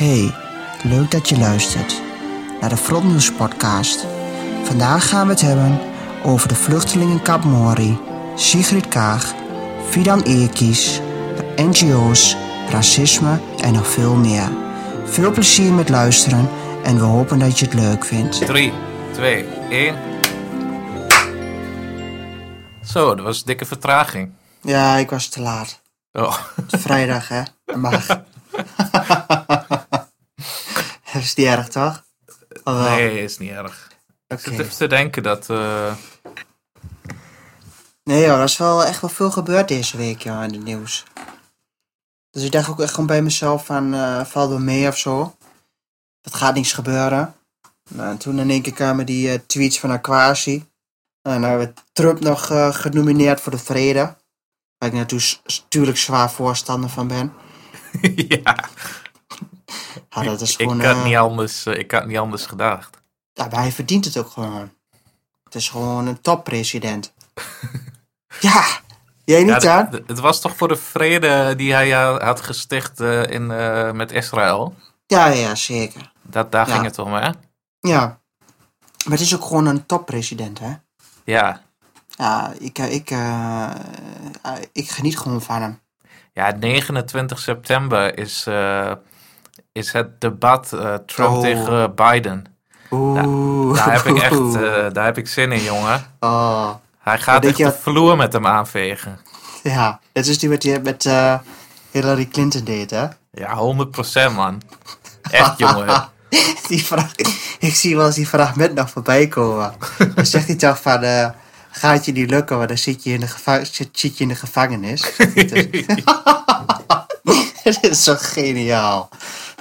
Hey, leuk dat je luistert naar de Frontnieuws podcast. Vandaag gaan we het hebben over de vluchtelingenkamp Mori, Sigrid Kaag, Fidan Eerkies, NGO's, racisme en nog veel meer. Veel plezier met luisteren en we hopen dat je het leuk vindt. 3, 2, 1. Zo, dat was een dikke vertraging. Ja, ik was te laat. Oh, vrijdag, hè? Dat mag. Dat is niet erg, toch? Of nee, is niet erg. Ik Oké. zit even te denken dat... eh, Nee joh, er is wel echt wel veel gebeurd deze week joh, in het nieuws. Dus ik dacht ook echt gewoon bij mezelf van, eh valt wel mee of zo. Dat gaat niks gebeuren. Nou, en toen in één keer kwamen die eh, tweets van Aquasi. En dan werd Trump nog eh, genomineerd voor de vrede. Waar ik natuurlijk zwaar voorstander van ben. ja, Ja, dat is ik, had eh, niet anders, eh, ik had niet anders gedacht. Ja, maar hij verdient het ook gewoon. Het is gewoon een toppresident. ja, jij niet Ja, aan? het was toch voor de vrede die hij eh, had gesticht in, met Israël? Ja, ja, zeker. Dat, daar Ja. ging het om, hè? Ja. Maar het is ook gewoon een toppresident, hè? Ja. Ja, ik, ik, ik geniet gewoon van hem. Ja, 29 september is, is het debat eh, Trump Oh. tegen Biden. Oeh. Daar heb ik echt eh, daar heb ik zin in, jongen. Oh, Hij gaat echt je de vloer met hem aanvegen. ja. Het is die wat hij met eh, Hillary Clinton deed, hè? Ja, 100% man. Echt, jongen. Die vraag, ik zie wel eens die fragment nog voorbij komen. Dan zegt hij toch van, eh, gaat je niet lukken, want dan zit je in de, geva zit, zit je in de gevangenis. Het is zo geniaal.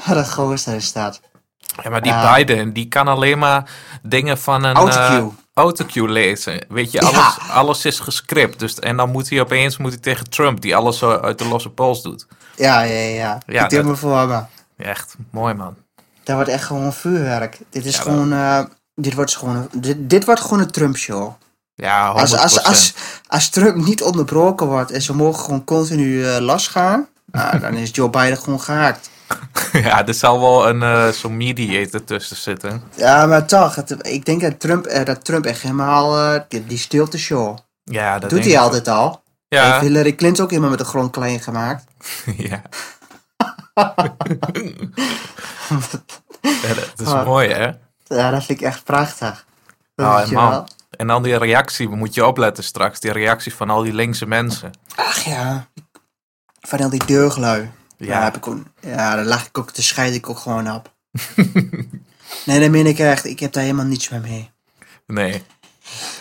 Wat een gozer is dat. Ja, maar die. Biden, die kan alleen maar dingen van een Autocue. eh, autocue lezen. Weet je, Ja. alles, alles is gescript. Dus, en dan moet hij opeens moet hij tegen Trump, die alles zo uit de losse pols doet. Ja, ja, ja. Ja, ik dat- me voor me. Echt mooi, man. Dat wordt echt gewoon vuurwerk. Dit is Ja, gewoon, eh, dit wordt gewoon, een- dit, dit wordt gewoon een Trump show. Ja, 100%. Als, als, als, als Trump niet onderbroken wordt en ze mogen gewoon continu eh losgaan, nou, dan is Joe Biden gewoon gehaakt. ja, er zal wel een eh, zo'n mediator tussen zitten. Ja, maar toch, het- ik denk dat Trump, eh, dat Trump echt helemaal, eh, die, die stilte show. Ja, dat Doet hij altijd al. Heeft Ja, Hillary Clinton ook helemaal met de grond klein gemaakt. ja. ja, dat is Ah. mooi, hè? Ja, dat vind ik echt prachtig. Dat Oh, man. wel. En dan die reactie, moet je opletten straks. Die reactie van al die linkse mensen. Ach ja, van al die deurglui. Ja, heb ik ook, ja daar lag ik ook, daar scheid ik ook gewoon op. nee, dat meen ik echt. Ik heb daar helemaal niets meer mee. nee.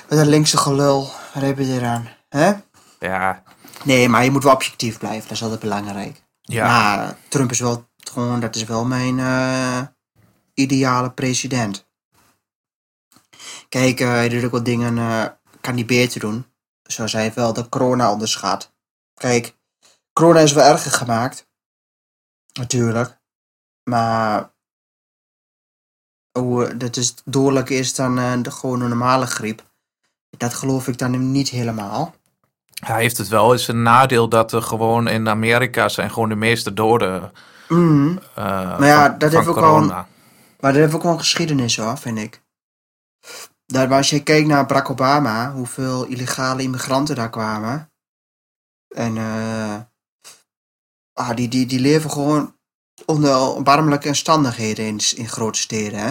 Met dat linkse gelul, wat heb je eraan? Hè? Ja, Nee, maar je moet wel objectief blijven. Dat is altijd belangrijk. ja. Maar Trump is wel gewoon, dat is wel mijn eh, ideale president. Kijk, eh, hij doet ook wat dingen, eh, kan hij beter doen. Zoals hij wel de corona onderschat. Kijk, corona is wel erger gemaakt. Natuurlijk. Maar hoe dat is dodelijker is dan eh, de gewone normale griep. Dat geloof ik dan niet helemaal. Hij heeft het wel eens een nadeel dat er gewoon in Amerika zijn gewoon de meeste doden Mhm. eh Maar ja, van, dat heeft ook een- corona. Maar dat heeft ook wel een geschiedenis hoor, vind ik. Dat, als je kijkt naar Barack Obama, hoeveel illegale immigranten daar kwamen. En eh, ah, die, die, die leven gewoon onder erbarmelijke omstandigheden in, in grote steden. Hè?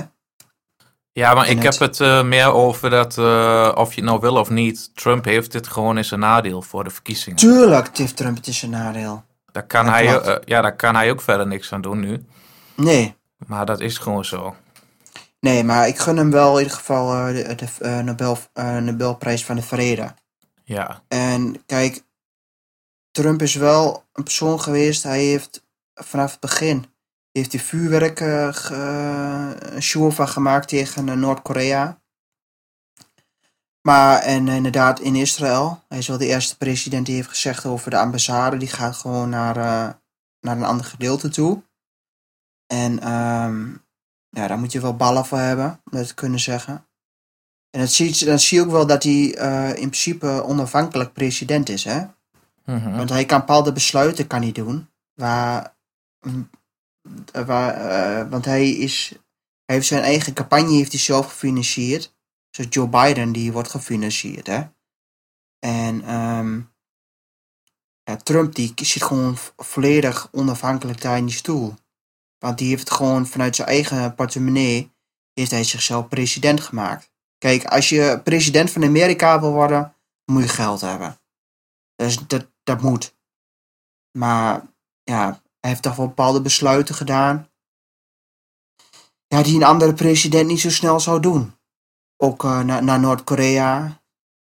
Ja, maar En ik het- heb het eh, meer over dat, eh, of je het nou wil of niet, Trump heeft dit gewoon in zijn nadeel voor de verkiezingen. Tuurlijk heeft Trump het is een nadeel. Daar kan, hij, eh, ja, daar kan hij ook verder niks aan doen nu. Nee, Maar dat is gewoon zo. nee, maar ik gun hem wel in ieder geval de, de Nobel, Nobelprijs van de Vrede. Ja, En kijk, Trump is wel een persoon geweest. Hij heeft vanaf het begin heeft hij vuurwerk eh, ge- een show van gemaakt tegen eh, Noord-Korea. Maar en inderdaad in Israël. Hij is wel de eerste president die heeft gezegd over de ambassade. Die gaat gewoon naar, eh, naar een ander gedeelte toe. En ehm, ja, daar moet je wel ballen voor hebben, om dat te kunnen zeggen. En dat zie, dan zie je ook wel dat hij eh, in principe onafhankelijk president is, hè? Mhm. Want hij kan bepaalde besluiten kan hij doen, waar, mm, waar, eh, want hij is, heeft zijn eigen campagne heeft hij zelf gefinancierd. Zoals Joe Biden, die wordt gefinancierd, hè. En ehm, ja, Trump, die zit gewoon volledig onafhankelijk daar in die stoel. Want die heeft gewoon vanuit zijn eigen portemonnee, heeft hij zichzelf president gemaakt. Kijk, als je president van Amerika wil worden, moet je geld hebben. Dus dat, dat moet. Maar ja, hij heeft toch wel bepaalde besluiten gedaan. Ja, die een andere president niet zo snel zou doen. Ook eh, naar, Noord-Korea,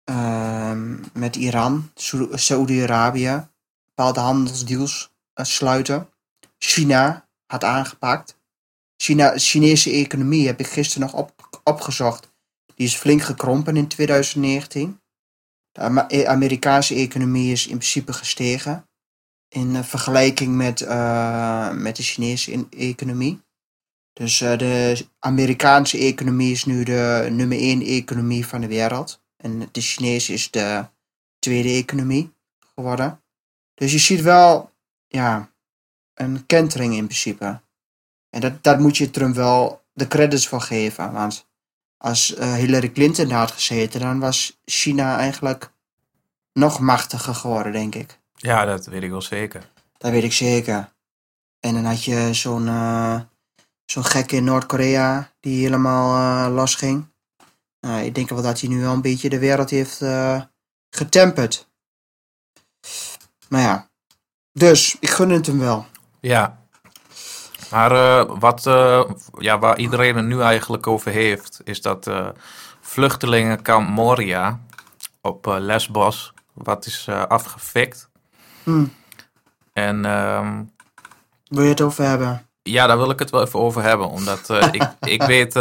ehm, met Iran, Saoe- Saoedi-Arabië, bepaalde handelsdeals eh, sluiten. China had aangepakt. China, Chinese economie heb ik gisteren nog op, opgezocht. Die is flink gekrompen in 2019. De eh, Amerikaanse economie is in principe gestegen. In eh, vergelijking met, eh, met de Chinese in- economie. Dus eh, de Amerikaanse economie is nu de nummer één economie van de wereld. En de Chinese is de tweede economie geworden. Dus je ziet wel, ja, een kentering in principe. En dat, dat moet je Trump wel de credits voor geven. Want als eh, Hillary Clinton daar had gezeten, dan was China eigenlijk nog machtiger geworden, denk ik. Ja, dat weet ik wel zeker. Dat weet ik zeker. En dan had je zo'n eh, zo'n gek in Noord-Korea die helemaal losging. Nou, ik denk wel dat hij nu wel een beetje de wereld heeft eh, getemperd. Maar ja, dus ik gun het hem wel. Ja. Maar eh, wat, eh, ja, waar iedereen het nu eigenlijk over heeft, is dat eh vluchtelingenkamp Moria op Lesbos, wat is afgefikt. Hm, En ehm, wil je het over hebben? ja, daar wil ik het wel even over hebben, omdat ik, ik weet,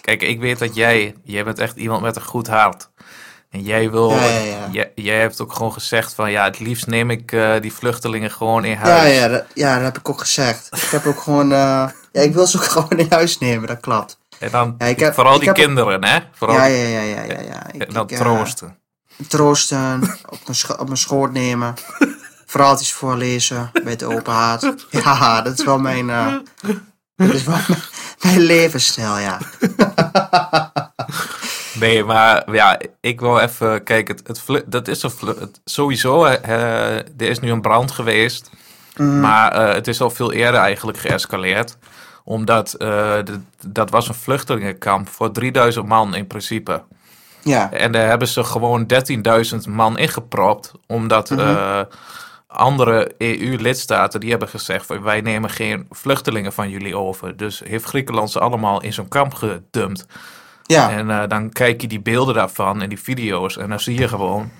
kijk, ik weet dat jij, jij bent echt iemand met een goed hart. En jij wil, Ja, ja, ja. Jij, jij hebt ook gewoon gezegd van, ja, het liefst neem ik eh, die vluchtelingen gewoon in Ja, huis. ja, dat, ja, dat heb ik ook gezegd. Ik heb ook gewoon, eh, ja, ik wil ze ook gewoon in huis nemen, dat klopt. En dan, Ja, ik heb- vooral ik die heb- kinderen, hè? Vooral Ja, ja, ja, ja, ja. ja. Ik, en dan ik, eh, troosten. troosten, op mijn, op mijn schoot nemen, verhaaltjes voorlezen bij het open haard. Ja, dat is wel mijn, dat is wel mijn, mijn levensstijl, ja. Nee, maar ja, ik wil even kijken. Het, dat is het, sowieso. er is nu een brand geweest. Mm, Maar eh, het is al veel eerder eigenlijk geëscaleerd. Omdat eh, de- dat was een vluchtelingenkamp voor 3000 man in principe. ja, En daar hebben ze gewoon 13.000 man ingepropt. Omdat Mhm. eh, andere EU-lidstaten die hebben gezegd: van, wij nemen geen vluchtelingen van jullie over. Dus heeft Griekenland ze allemaal in zo'n kamp gedumpt. Ja, En eh, dan kijk je die beelden daarvan en die video's. En dan zie je gewoon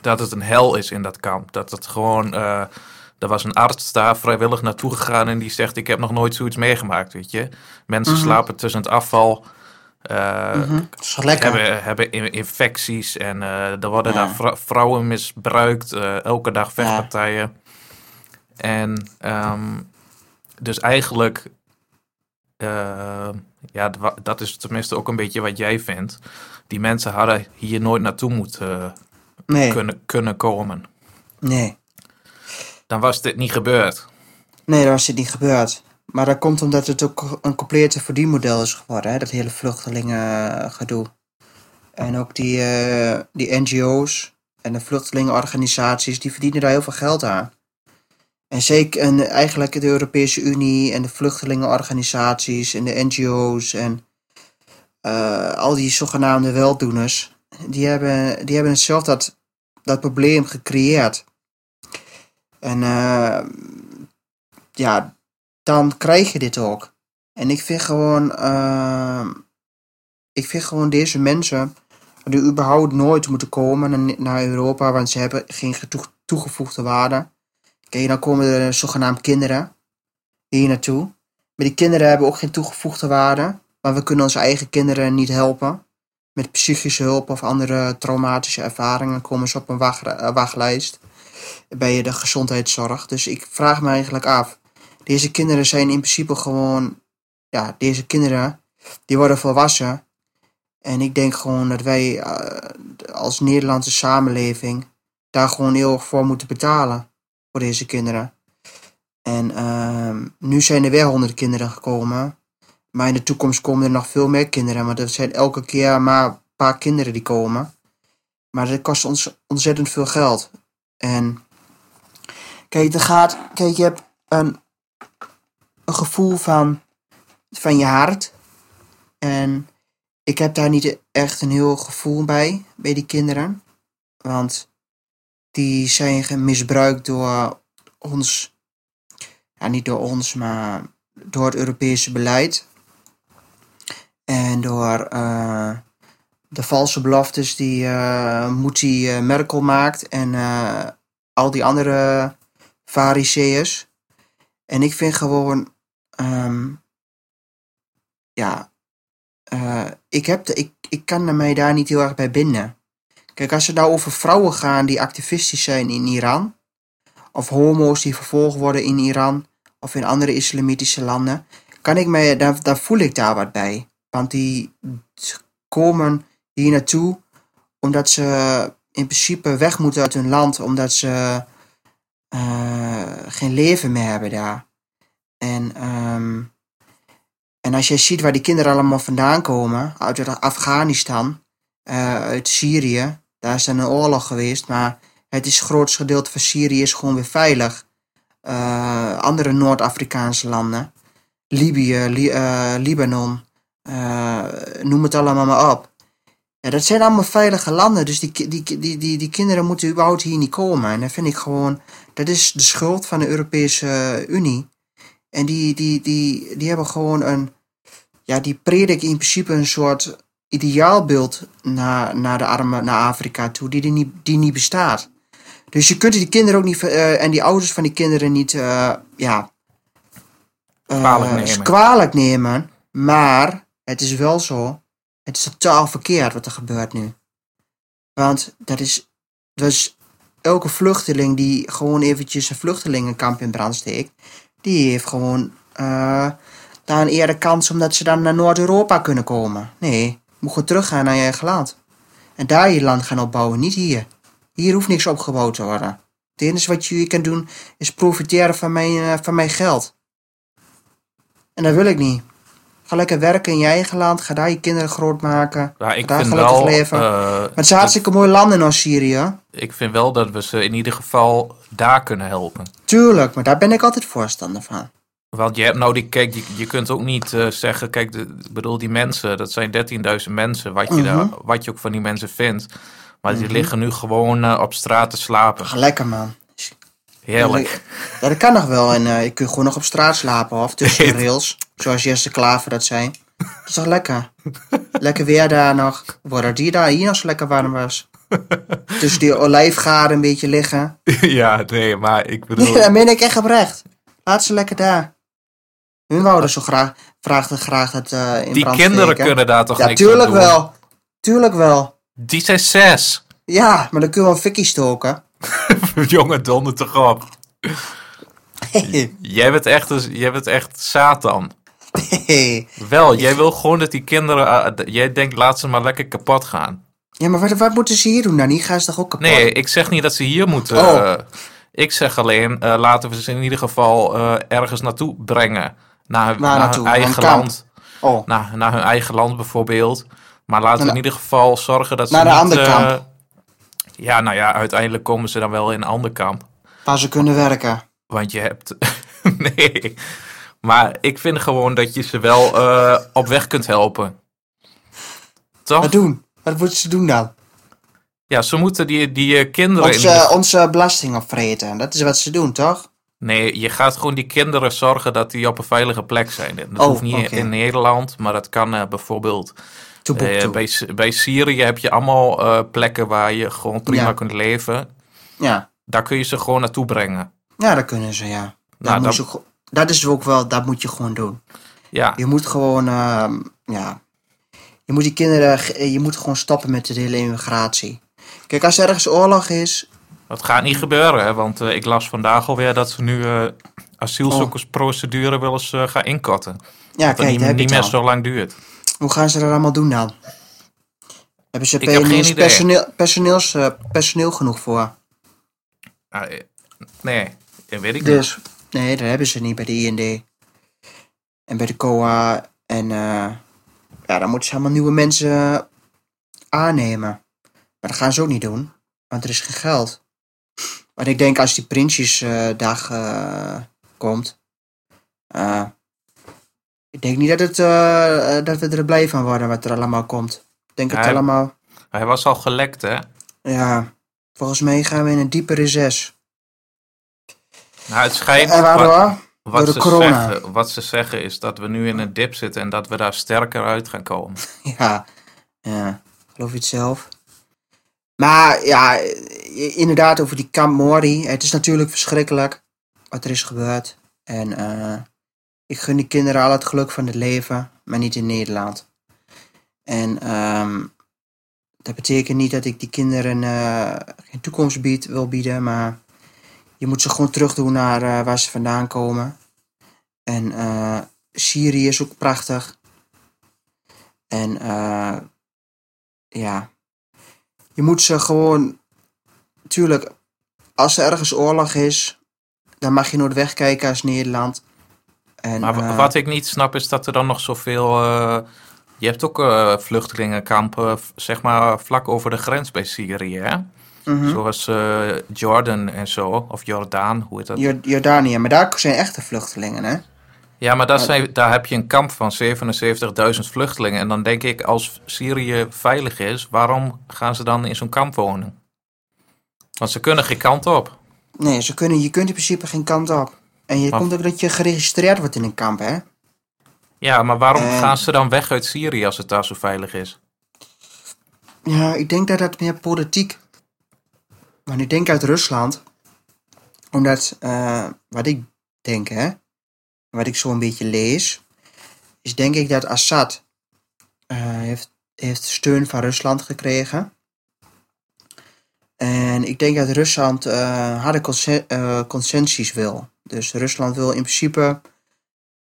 dat het een hel is in dat kamp. Dat het gewoon. eh er was een arts daar vrijwillig naartoe gegaan en die zegt: Ik heb nog nooit zoiets meegemaakt. Weet je, mensen Mhm. slapen tussen het afval. toch lekker. hebben, hebben in- infecties en er worden Ja. daar vrou- vrouwen misbruikt. elke dag vechtpartijen. En ehm, dus eigenlijk, eh, ja, dat is tenminste ook een beetje wat jij vindt. Die mensen hadden hier nooit naartoe moeten Nee, kunnen, kunnen komen. nee. Dan was dit niet gebeurd. Nee, dat was dit niet gebeurd. Maar dat komt omdat het ook een complete verdienmodel is geworden, hè? dat hele vluchtelingen gedoe. En ook die, eh, die NGO's en de vluchtelingenorganisaties, die verdienen daar heel veel geld aan. En zeker en eigenlijk de Europese Unie en de vluchtelingenorganisaties en de NGO's en eh, al die zogenaamde weldoeners, die hebben, die hebben zelf dat, dat probleem gecreëerd. En eh, ja, dan krijg je dit ook. En ik vind gewoon, ehm, ik vind gewoon deze mensen die überhaupt nooit moeten komen naar- Europa, want ze hebben geen toegevoegde waarde. Kijk, dan komen er zogenaamd kinderen hier naartoe. Maar die kinderen hebben ook geen toegevoegde waarde, want we kunnen onze eigen kinderen niet helpen. Met psychische hulp of andere traumatische ervaringen komen ze op een eh, wachtlijst bij de gezondheidszorg. Dus ik vraag me eigenlijk af, deze kinderen zijn in principe gewoon, ja, deze kinderen, die worden volwassen. En ik denk gewoon dat wij eh, als Nederlandse samenleving daar gewoon heel erg voor moeten betalen. Voor deze kinderen. En ehm, nu zijn er weer honderden kinderen gekomen. Maar in de toekomst komen er nog veel meer kinderen. Want er zijn elke keer maar een paar kinderen die komen. Maar dat kost ons ontzettend veel geld. En kijk, er gaat, kijk je hebt een, een gevoel van, van je hart. En ik heb daar niet echt een heel gevoel bij, bij die kinderen. Want die zijn misbruikt door ons, niet door ons, maar door het Europese beleid. En door uh, de valse beloftes die uh, Moetie uh, Merkel maakt en al die andere fariseeërs. En ik vind gewoon, um, ja, ik, heb de, ik, ik kan mij daar niet heel erg bij binden. Kijk, als het nou over vrouwen gaan die activistisch zijn in Iran, of homo's die vervolgd worden in Iran of in andere islamitische landen, kan ik mij, daar, daar voel ik daar wat bij. Want die komen hier naartoe omdat ze in principe weg moeten uit hun land, omdat ze uh, geen leven meer hebben daar. En, um, en als je ziet waar die kinderen allemaal vandaan komen, uit Afghanistan, uh, uit Syrië, daar is een oorlog geweest, maar het is grootste gedeelte van Syrië is gewoon weer veilig. Uh, andere Noord-Afrikaanse landen, Libië, Li Libanon, noem het allemaal maar op. Ja, dat zijn allemaal veilige landen, dus die, die, die, die, die kinderen moeten überhaupt hier niet komen. En dat vind ik gewoon, dat is de schuld van de Europese Unie. En die, die, die, die hebben gewoon een, ja, die prediken in principe een soort ideaalbeeld naar, naar de armen, naar Afrika toe, die, die, niet, die niet bestaat. Dus je kunt die kinderen ook niet, uh, en die ouders van die kinderen niet, uh, ja, uh, kwalijk, nemen. kwalijk nemen. Maar het is wel zo het is totaal verkeerd wat er gebeurt nu. Want dat is, dus elke vluchteling die gewoon eventjes een vluchtelingenkamp in brand steekt, die heeft gewoon daar een eerder kans omdat ze dan naar Noord-Europa kunnen komen. Nee, je moet gewoon teruggaan naar je eigen land. En daar je land gaan opbouwen, niet hier. Hier hoeft niks opgebouwd te worden. Het enige wat je hier kan doen is profiteren van mijn, uh, van mijn geld. En dat wil ik niet. Ga lekker werken in je eigen land. Ga daar je kinderen groot maken. Ja, ik daar vind gelukkig wel, leven. uh, maar het is een hartstikke mooi land in Syrië. Ik vind wel dat we ze in ieder geval daar kunnen helpen. Tuurlijk, maar daar ben ik altijd voorstander van. Want je hebt nou die, kijk, je, je kunt ook niet uh, zeggen, kijk, de, ik bedoel, die mensen, dat zijn 13.000 mensen, wat je, Mhm. daar, wat je ook van die mensen vindt. Maar die liggen nu gewoon uh, op straat te slapen. Ach, lekker man. Heerlijk. Ja, dat kan nog wel. En uh, je kunt gewoon nog op straat slapen of tussen de rails. Zoals Jesse Klaver dat zei. Dat is toch lekker? lekker weer daar nog. Worden die daar hier nog zo lekker warm was. Tussen die olijfgaarden een beetje liggen. ja, nee, maar ik bedoel... Nee, dat meen ik echt oprecht. Laat ze lekker daar. Hun wouden zo graag, vraagden graag dat uh, in Die kinderen steken. kunnen daar toch Ja, niks tuurlijk aan doen? wel. Tuurlijk wel. Die zijn zes. Ja, maar dan kun je wel een fikkie stoken. Jongen, donder toch op. Jij bent echt, een- jij bent echt Satan. Wel, jij wil gewoon dat die kinderen... uh, d- jij denkt, laat ze maar lekker kapot gaan. Ja, maar wat, wat moeten ze hier doen dan? Hier gaan ze toch ook kapot? Nee, ik zeg niet dat ze hier moeten... Oh. eh, ik zeg alleen, eh, laten we ze in ieder geval eh, ergens naartoe brengen. Naar, naar hun eigen land. Oh, Naar, naar hun eigen land bijvoorbeeld. Maar laten we in ieder geval zorgen dat ze Naar een niet... ander eh, kamp. ja, nou ja, uiteindelijk komen ze dan wel in een ander kamp. waar ze kunnen werken. Want je hebt. nee. Maar ik vind gewoon dat je ze wel eh, op weg kunt helpen. Toch? Wat doen? Wat moeten ze doen dan? Ja, ze moeten die, die eh, kinderen. in Onze, onze belasting opvreten. Dat is wat ze doen, toch? Nee, je gaat gewoon die kinderen zorgen dat die op een veilige plek zijn. Dat Oh, hoeft niet in Nederland, maar dat kan eh, bijvoorbeeld. Eh, bij, bij Syrië heb je allemaal eh, plekken waar je gewoon prima Ja. kunt leven. Ja. Daar kun je ze gewoon naartoe brengen. ja, dat kunnen ze, ja. Dat, Nou, dat- je go- dat is ook wel, dat moet je gewoon doen. Ja, Je moet gewoon, ehm, ja. Je moet die kinderen, je moet gewoon stoppen met de hele immigratie. Kijk, als er ergens oorlog is, dat gaat niet gebeuren, hè, want eh, ik las vandaag alweer dat ze nu eh asielzoekersprocedure willen ze gaan inkorten. ja, Dat kijk, niet, niet meer zo lang duurt. Hoe gaan ze dat allemaal doen dan? Hebben ze heb personeel, personeels, eh, personeel genoeg voor? Nou, eh, nee, dat weet ik niet. Dus, Nee, dat hebben ze niet bij de IND. En bij de COA. En uh, ja, dan moeten ze allemaal nieuwe mensen aannemen. Maar dat gaan ze ook niet doen. Want er is geen geld. Maar ik denk als die Prinsjesdag uh, komt. Uh, ik denk niet dat, het, dat we er blij van worden wat er allemaal komt. Ik denk het allemaal... Hij was al gelekt, hè? Ja. Volgens mij gaan we in een diepe reces. Nou, het schijnt... En? Wat ze, zeggen, wat ze zeggen is dat we nu in een dip zitten en dat we daar sterker uit gaan komen. Ja, ja. geloof je het zelf? Maar ja, inderdaad over die Camp. Het is natuurlijk verschrikkelijk wat er is gebeurd. En uh, ik gun die kinderen al het geluk van het leven, maar niet in Nederland. En um, dat betekent niet dat ik die kinderen uh, geen toekomst bied, wil bieden, maar je moet ze gewoon terug doen naar uh, waar ze vandaan komen. En Syrië is ook prachtig. En ja, je moet ze gewoon, tuurlijk, als er ergens oorlog is, dan mag je nooit wegkijken als Nederland. En, maar wat ik niet snap is dat er dan nog zoveel. je hebt ook vluchtelingenkampen, zeg maar, vlak over de grens bij Syrië, hè? Mhm. Zoals uh, Jordan en zo, of Jordaan, hoe heet dat? Jordanië, maar daar zijn echte vluchtelingen, hè? Ja, maar dat zijn, daar heb je een kamp van 77.000 vluchtelingen. En dan denk ik, als Syrië veilig is, waarom gaan ze dan in zo'n kamp wonen? Want ze kunnen geen kant op. Nee, ze kunnen, je kunt in principe geen kant op. En je komt ook dat je geregistreerd wordt in een kamp, hè? Ja, maar waarom gaan ze dan weg uit Syrië als het daar zo veilig is? Ja, ik denk dat dat meer politiek maar nu denk uit Rusland, omdat uh, wat ik denk, hè, wat ik zo een beetje lees, is denk ik dat Assad uh, heeft, heeft steun van Rusland gekregen. En ik denk dat Rusland uh, harde consensus wil. Dus Rusland wil in principe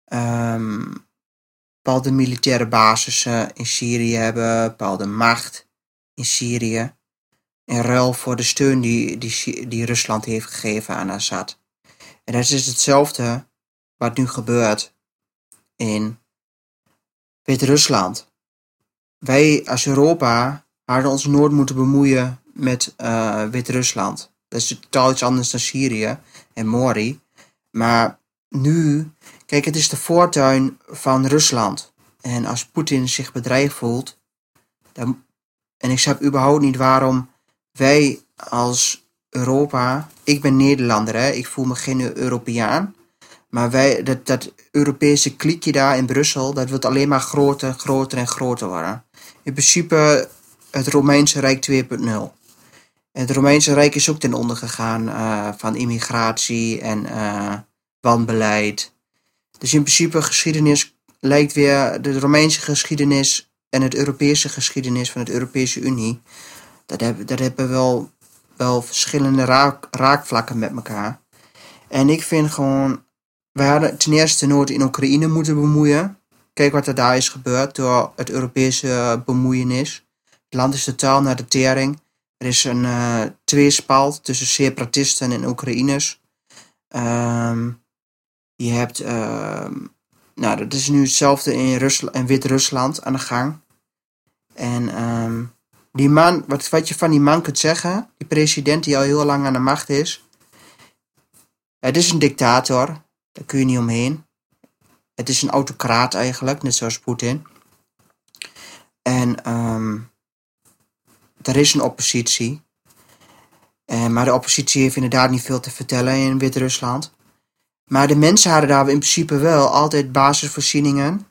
um, bepaalde militaire basissen in Syrië hebben, bepaalde macht in Syrië in ruil voor de steun die, die, die Rusland heeft gegeven aan Assad. En dat is hetzelfde wat nu gebeurt in Wit-Rusland. Wij als Europa hadden ons nooit moeten bemoeien met uh, Wit-Rusland. Dat is totaal iets anders dan Syrië en Mori. Maar nu, kijk, het is de voortuin van Rusland. En als Poetin zich bedreigd voelt, dan, en ik snap überhaupt niet waarom wij als Europa, ik ben Nederlander, hè, ik voel me geen Europeaan. Maar wij, dat, dat Europese kliekje daar in Brussel, dat wordt alleen maar groter, groter en groter worden. In principe het Romeinse Rijk 2.0. Het Romeinse Rijk is ook ten onder gegaan uh, van immigratie en uh, wanbeleid. Dus in principe geschiedenis lijkt weer de Romeinse geschiedenis en het Europese geschiedenis van de Europese Unie dat hebben, dat hebben wel, wel verschillende raak, raakvlakken met elkaar. En ik vind gewoon, we hadden ten eerste nooit in Oekraïne moeten bemoeien. Kijk wat er daar is gebeurd door het Europese bemoeienis. Het land is totaal naar de tering. Er is een uh, tweespalt tussen separatisten en Oekraïners. Um, je hebt, uh, nou dat is nu hetzelfde in, Rusland, Wit-Rusland aan de gang. En um, die man, wat, wat je van die man kunt zeggen, die president die al heel lang aan de macht is. Het is een dictator, daar kun je niet omheen. Het is een autocraat eigenlijk, net zoals Poetin. En um, er is een oppositie. Uh, maar de oppositie heeft inderdaad niet veel te vertellen in Wit-Rusland. Maar de mensen hadden daar in principe wel altijd basisvoorzieningen.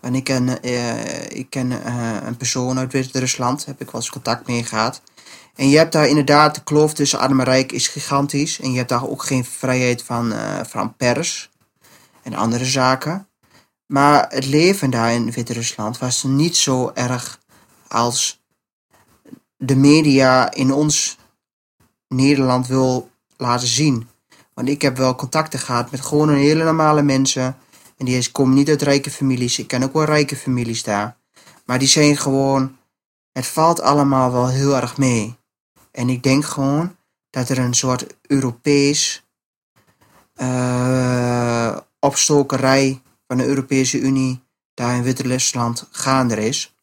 En ik ken, uh, ik ken uh, een persoon uit Wit-Rusland, heb ik wel eens contact mee gehad. En je hebt daar inderdaad, de kloof tussen arm en rijk is gigantisch. En je hebt daar ook geen vrijheid van, uh, van pers en andere zaken. Maar het leven daar in Wit-Rusland was niet zo erg als de media in ons Nederland wil laten zien. Want ik heb wel contacten gehad met gewoon een hele normale mensen en die komen niet uit rijke families. Ik ken ook wel rijke families daar. Maar die zijn gewoon, het valt allemaal wel heel erg mee. En ik denk gewoon dat er een soort Europees uh, opstokerij van de Europese Unie daar in Wit-Rusland gaande is.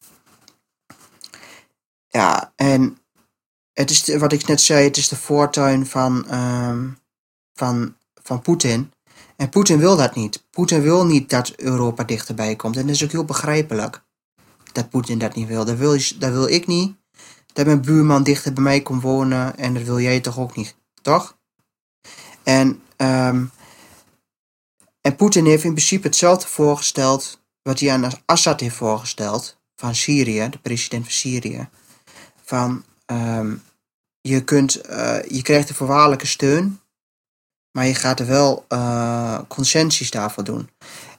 Ja, en het is wat ik net zei, het is de voortuin van, ehm, van, van Poetin. En Poetin wil dat niet. Poetin wil niet dat Europa dichterbij komt. En dat is ook heel begrijpelijk dat Poetin dat niet wil. Dat wil, dat wil ik niet. Dat mijn buurman dichter bij mij komt wonen. En dat wil jij toch ook niet, toch? En, um, en Poetin heeft in principe hetzelfde voorgesteld wat hij aan Assad heeft voorgesteld van Syrië, de president van Syrië. Van um, je, kunt, uh, je krijgt de voorwaardelijke steun, maar je gaat er wel uh, daarvoor doen.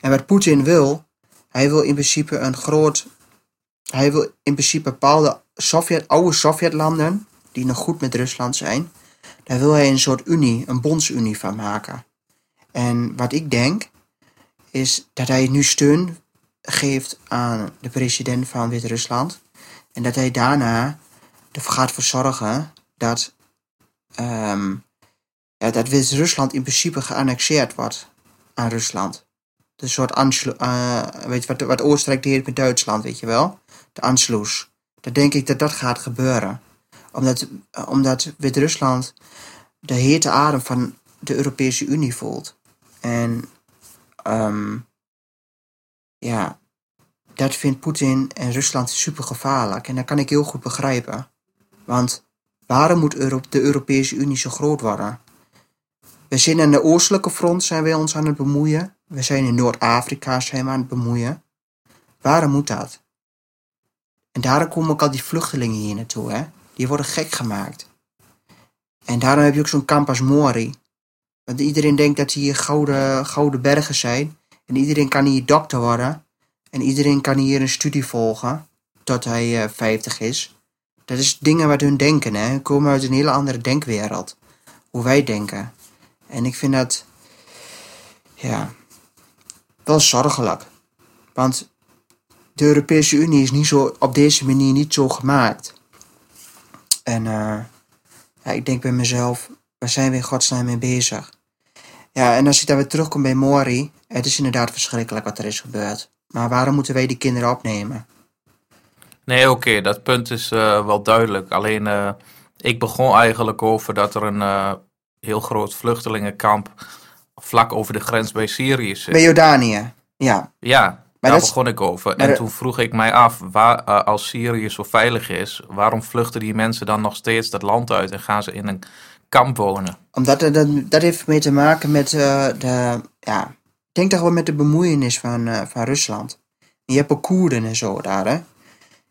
En wat Poetin wil, hij wil in principe een groot. Hij wil in principe bepaalde Sovjet, oude Sovjetlanden, die nog goed met Rusland zijn, daar wil hij een soort unie, een bondsunie van maken. En wat ik denk, is dat hij nu steun geeft aan de president van Wit-Rusland. En dat hij daarna ervoor gaat voor zorgen dat, ja, dat Wit-Rusland in principe geannexeerd wordt aan Rusland. Een soort uh, weet je, wat, wat Oostenrijk deed met Duitsland, weet je wel? De Anschluss. Dan denk ik dat dat gaat gebeuren. Omdat, omdat Wit-Rusland de hete adem van de Europese Unie voelt. En um, ja, dat vindt Poetin en Rusland super gevaarlijk. En dat kan ik heel goed begrijpen. Want waarom moet de Europese Unie zo groot worden? We zijn aan de oostelijke front zijn wij ons aan het bemoeien. We zijn in Noord-Afrika zijn aan het bemoeien. Waarom moet dat? En daarom komen ook al die vluchtelingen hier naartoe, hè? Die worden gek gemaakt. En daarom heb je ook zo'n kamp als Mori. Want iedereen denkt dat hier gouden, gouden bergen zijn. En iedereen kan hier dokter worden. En iedereen kan hier een studie volgen. Tot hij uh, eh, 50 is. Dat is dingen wat hun denken. Hè. Hun komen uit een hele andere denkwereld. Hoe wij denken. En ik vind dat. Ja. Wel zorgelijk. Want de Europese Unie is niet zo, op deze manier niet zo gemaakt. En uh, ja, ik denk bij mezelf, waar zijn we in godsnaam mee bezig? Ja, en als ik daar weer terugkom bij Mori, het is inderdaad verschrikkelijk wat er is gebeurd. Maar waarom moeten wij die kinderen opnemen? Nee, oké, dat punt is uh, wel duidelijk. Alleen, uh, ik begon eigenlijk over dat er een heel groot vluchtelingenkamp vlak over de grens bij Syrië zit. Bij Jordanië, ja. Ja, maar daar begon ik over. En toen vroeg ik mij af, waar, als Syrië zo veilig is, waarom vluchten die mensen dan nog steeds dat land uit en gaan ze in een kamp wonen? Omdat dat, dat heeft mee te maken met de, ja, ik denk toch wel met de bemoeienis van, van Rusland. Je hebt ook Koerden en zo daar, hè.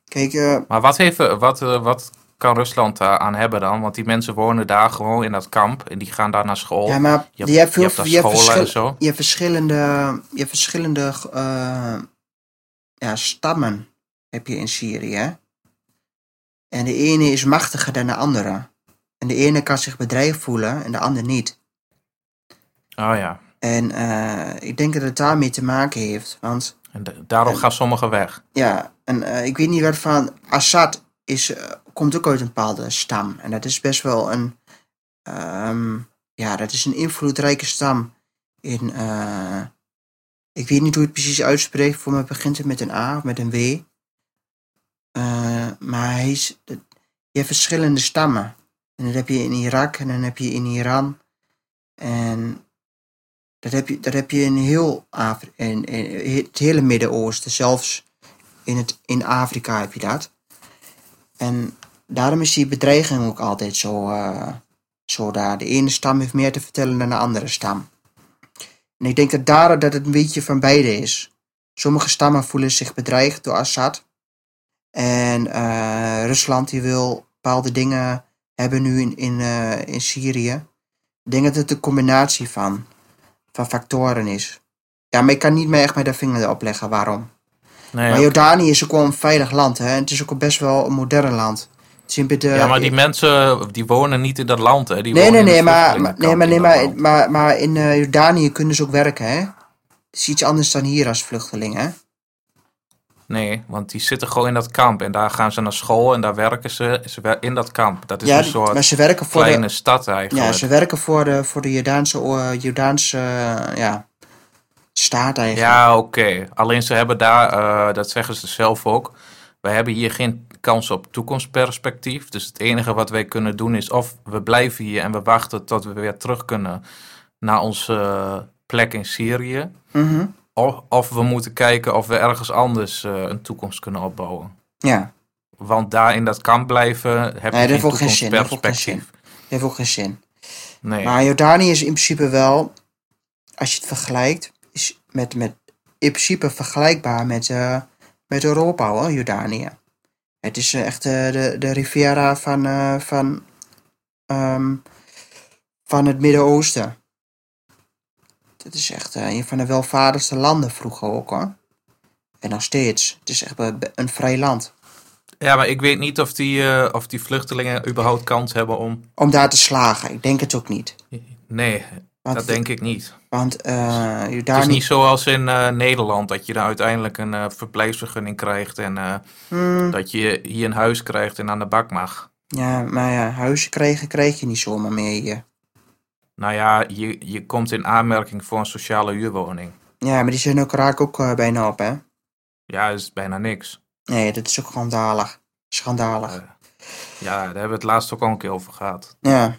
Kijk, maar wat, heeft, wat, wat kan Rusland daar aan hebben dan? Want die mensen wonen daar gewoon in dat kamp en die gaan daar naar school. Ja, maar je, hebt, veel, je hebt, je hebt en zo. Je hebt verschillende, je hebt verschillende uh, ja, stammen heb je in Syrië. En de ene is machtiger dan de andere. En de ene kan zich bedreigd voelen en de ander niet. Oh ja. En ik denk dat het daarmee te maken heeft. Want en daarom gaan sommigen weg. Ja, en uh, ik weet niet wat van. Assad is, uh, komt ook uit een bepaalde stam. En dat is best wel een. Um, ja, dat is een invloedrijke stam. In. Uh, ik weet niet hoe je het precies uitspreekt. Voor mij begint het met een A of met een W. maar hij is. je hebt verschillende stammen. En dat heb je in Irak en dan heb je in Iran. En dat heb je, dat heb je in heel Afri in, in, het hele Midden-Oosten, zelfs in, het, in Afrika heb je dat. En daarom is die bedreiging ook altijd zo, uh, zo daar. De ene stam heeft meer te vertellen dan de andere stam. En ik denk dat daar dat het een beetje van beide is. Sommige stammen voelen zich bedreigd door Assad. En uh, Rusland die wil bepaalde dingen hebben nu in, in, uh, in Syrië. Ik denk dat het een combinatie van van factoren is. Ja, maar ik kan niet meer echt met de vinger opleggen waarom. Nee, maar Jordanië is ook wel een veilig land, hè. En het is ook best wel een modern land. ja, maar die mensen die wonen niet in dat land, hè? Die nee, nee, nee, maar, nee, maar, nee, maar, maar, maar in uh, Jordanië kunnen ze ook werken, hè? Het is iets anders dan hier als vluchteling, hè? Nee, want die zitten gewoon in dat kamp en daar gaan ze naar school en daar werken ze, ze in dat kamp. Dat is een soort maar ze werken voor kleine stad eigenlijk. Ja, ze werken voor de, voor de Jordaanse, Jordaanse ja, staat eigenlijk. Ja, oké. Alleen ze hebben daar, eh, dat zeggen ze zelf ook. We hebben hier geen kans op toekomstperspectief. Dus het enige wat wij kunnen doen is of we blijven hier en we wachten tot we weer terug kunnen naar onze eh, plek in Syrië. Mhm. Of, of we moeten kijken of we ergens anders eh, een toekomst kunnen opbouwen. Ja, Want daar in dat kamp blijven heb Nee, je geen toekomstperspectief. dat heeft ook geen zin. Nee. Maar Jordanië is in principe wel, als je het vergelijkt, met, met in principe vergelijkbaar met, eh, met Europa hoor, Jordanië. Het is eh, echt eh, de, de Riviera van, van, ehm, van het Midden-Oosten. Het is echt een van de welvaardigste landen vroeger ook hoor. En nog steeds. Het is echt een- vrij land. Ja, maar ik weet niet of die, of die vluchtelingen überhaupt kans hebben om... Om daar te slagen. Ik denk het ook niet. Nee, Want, dat denk ik niet. want eh Het is niet zoals in eh, Nederland, dat je dan uiteindelijk een eh, verblijfsvergunning krijgt en Hmm. dat je hier een huis krijgt en aan de bak mag. Ja, maar ja, huizen krijgen krijg je niet zomaar meer hier. Nou ja, je, je komt in aanmerking voor een sociale huurwoning. Ja, maar die zijn ook raak ook bijna op, hè? Ja, is bijna niks. Nee, dat is ook schandalig. Schandalig. Ja, daar hebben we het laatst ook al een keer over gehad. Ja.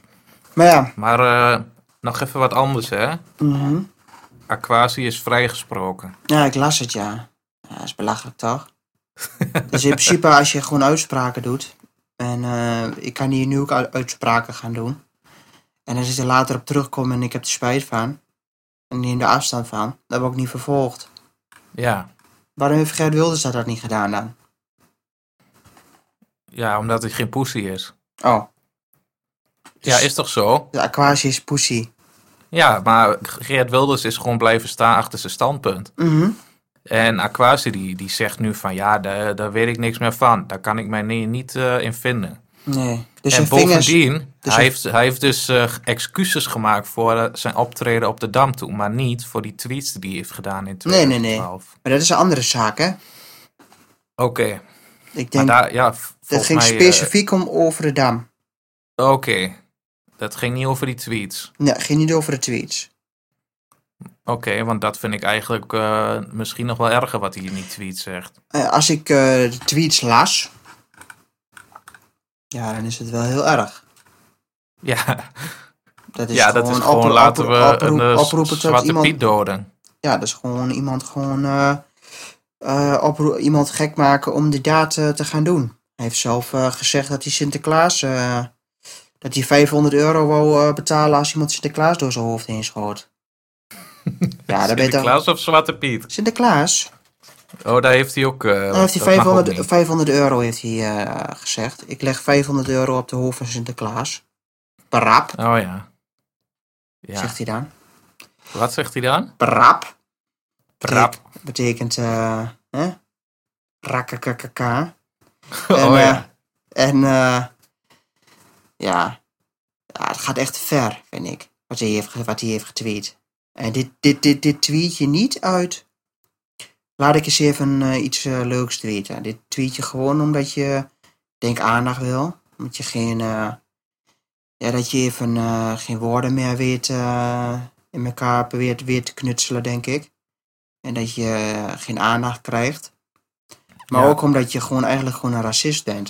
Maar ja. Maar eh, nog even wat anders, hè? mhm. Aquasi is vrijgesproken. Ja, ik las het, ja. Ja, dat is belachelijk, toch? dus in principe, als je gewoon uitspraken doet... En eh, ik kan hier nu ook uitspraken gaan doen. En als ik er later op terugkom en ik heb er spijt van... En neem er afstand van, dan word ik niet vervolgd. Ja. Waarom heeft Gert Wilders dat, dat niet gedaan dan? ja, omdat hij geen pussy is. Oh, Ja, is toch zo? de Aquasi is pussy. Ja, maar Geert Wilders is gewoon blijven staan achter zijn standpunt. Mhm. En Aquasi die, die zegt nu van ja, daar, daar weet ik niks meer van. Daar kan ik mij niet, niet eh, in vinden. Nee. Dus en vingers... bovendien, dus hij, heeft, hij heeft dus eh, excuses gemaakt voor eh, zijn optreden op de Dam toe. Maar niet voor die tweets die hij heeft gedaan in Nee, nee, nee. 2012. Maar dat is een andere zaak, hè? Oké, Ik maar denk, daar, ja, dat ging mij... specifiek om over de dam. Oké, dat ging niet over die tweets. Nee, het ging niet over de tweets. Oké, want dat vind ik eigenlijk eh, misschien nog wel erger wat hij in die tweet zegt. Eh, als ik eh, de tweets las... Ja, dan is het wel heel erg. Ja, Dat is ja dat is gewoon laten we oproep- een oproepen tot zwarte iemand, Piet doden. Ja, dat is gewoon iemand gewoon... oproep- iemand gek maken om die daad eh, te gaan doen. Hij heeft zelf gezegd dat hij Sinterklaas... dat hij 500 euro wou eh, betalen als iemand Sinterklaas door zijn hoofd heen schoot. Ja. Sinterklaas of Zwarte Piet? Sinterklaas? Oh, daar heeft hij ook... Dan heeft hij dat mag ook 500, niet. 500 euro heeft hij, eh, gezegd. Ik leg 500 euro op de hoofd van Sinterklaas. Parap, Oh ja. Ja. zegt hij dan. Wat zegt hij dan? Parap. Rap. Betekent, eh, hè? Rakkakakaka. Oh En, ja. En, eh, ja. ja, het gaat echt ver, vind ik. Wat hij heeft, wat hij heeft getweet. En dit, dit, dit, dit tweet je niet uit. Laat ik eens even eh, iets eh, leuks tweeten. Dit tweet je gewoon omdat je, denk aandacht wil. Omdat je geen, eh, ja, dat je even geen woorden meer weet in elkaar probeert weer te knutselen, denk ik. En dat je geen aandacht krijgt. Maar Ja. ook omdat je gewoon eigenlijk gewoon een racist bent.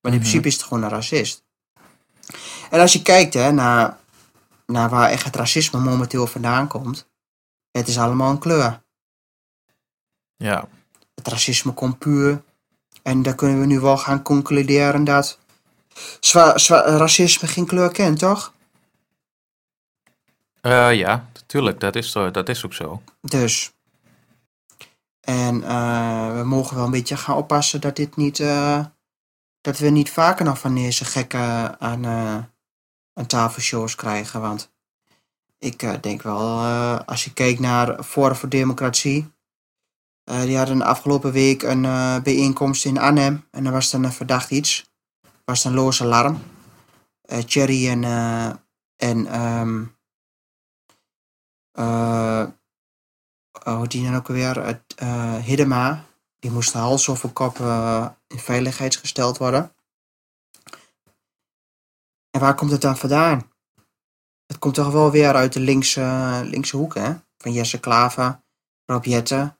Maar in Mhm. principe is het gewoon een racist. En als je kijkt hè, naar, naar waar echt het racisme momenteel vandaan komt. Het is allemaal een kleur. Ja. Het racisme komt puur. En daar kunnen we nu wel gaan concluderen dat zwa, zwa- racisme geen kleur kent, toch? Eh, ja, natuurlijk. Dat is, zo, dat is ook zo. Dus. En eh, we mogen wel een beetje gaan oppassen dat dit niet. eh, dat we niet vaker nog van deze gekken aan, eh, aan tafelshows krijgen. Want ik eh, denk wel, eh, als je kijkt naar Forum voor Democratie. eh, die hadden afgelopen week een bijeenkomst in Arnhem. En er was dan een verdacht iets. was een loos alarm. Thierry en. en oh, hoe die dan ook weer, Hiddema, die moest hals over kop in veiligheid gesteld worden. En waar komt het dan vandaan? Het komt toch wel weer uit de linkse, linkse hoek, hè? Van Jesse Klaver Rob Jetten,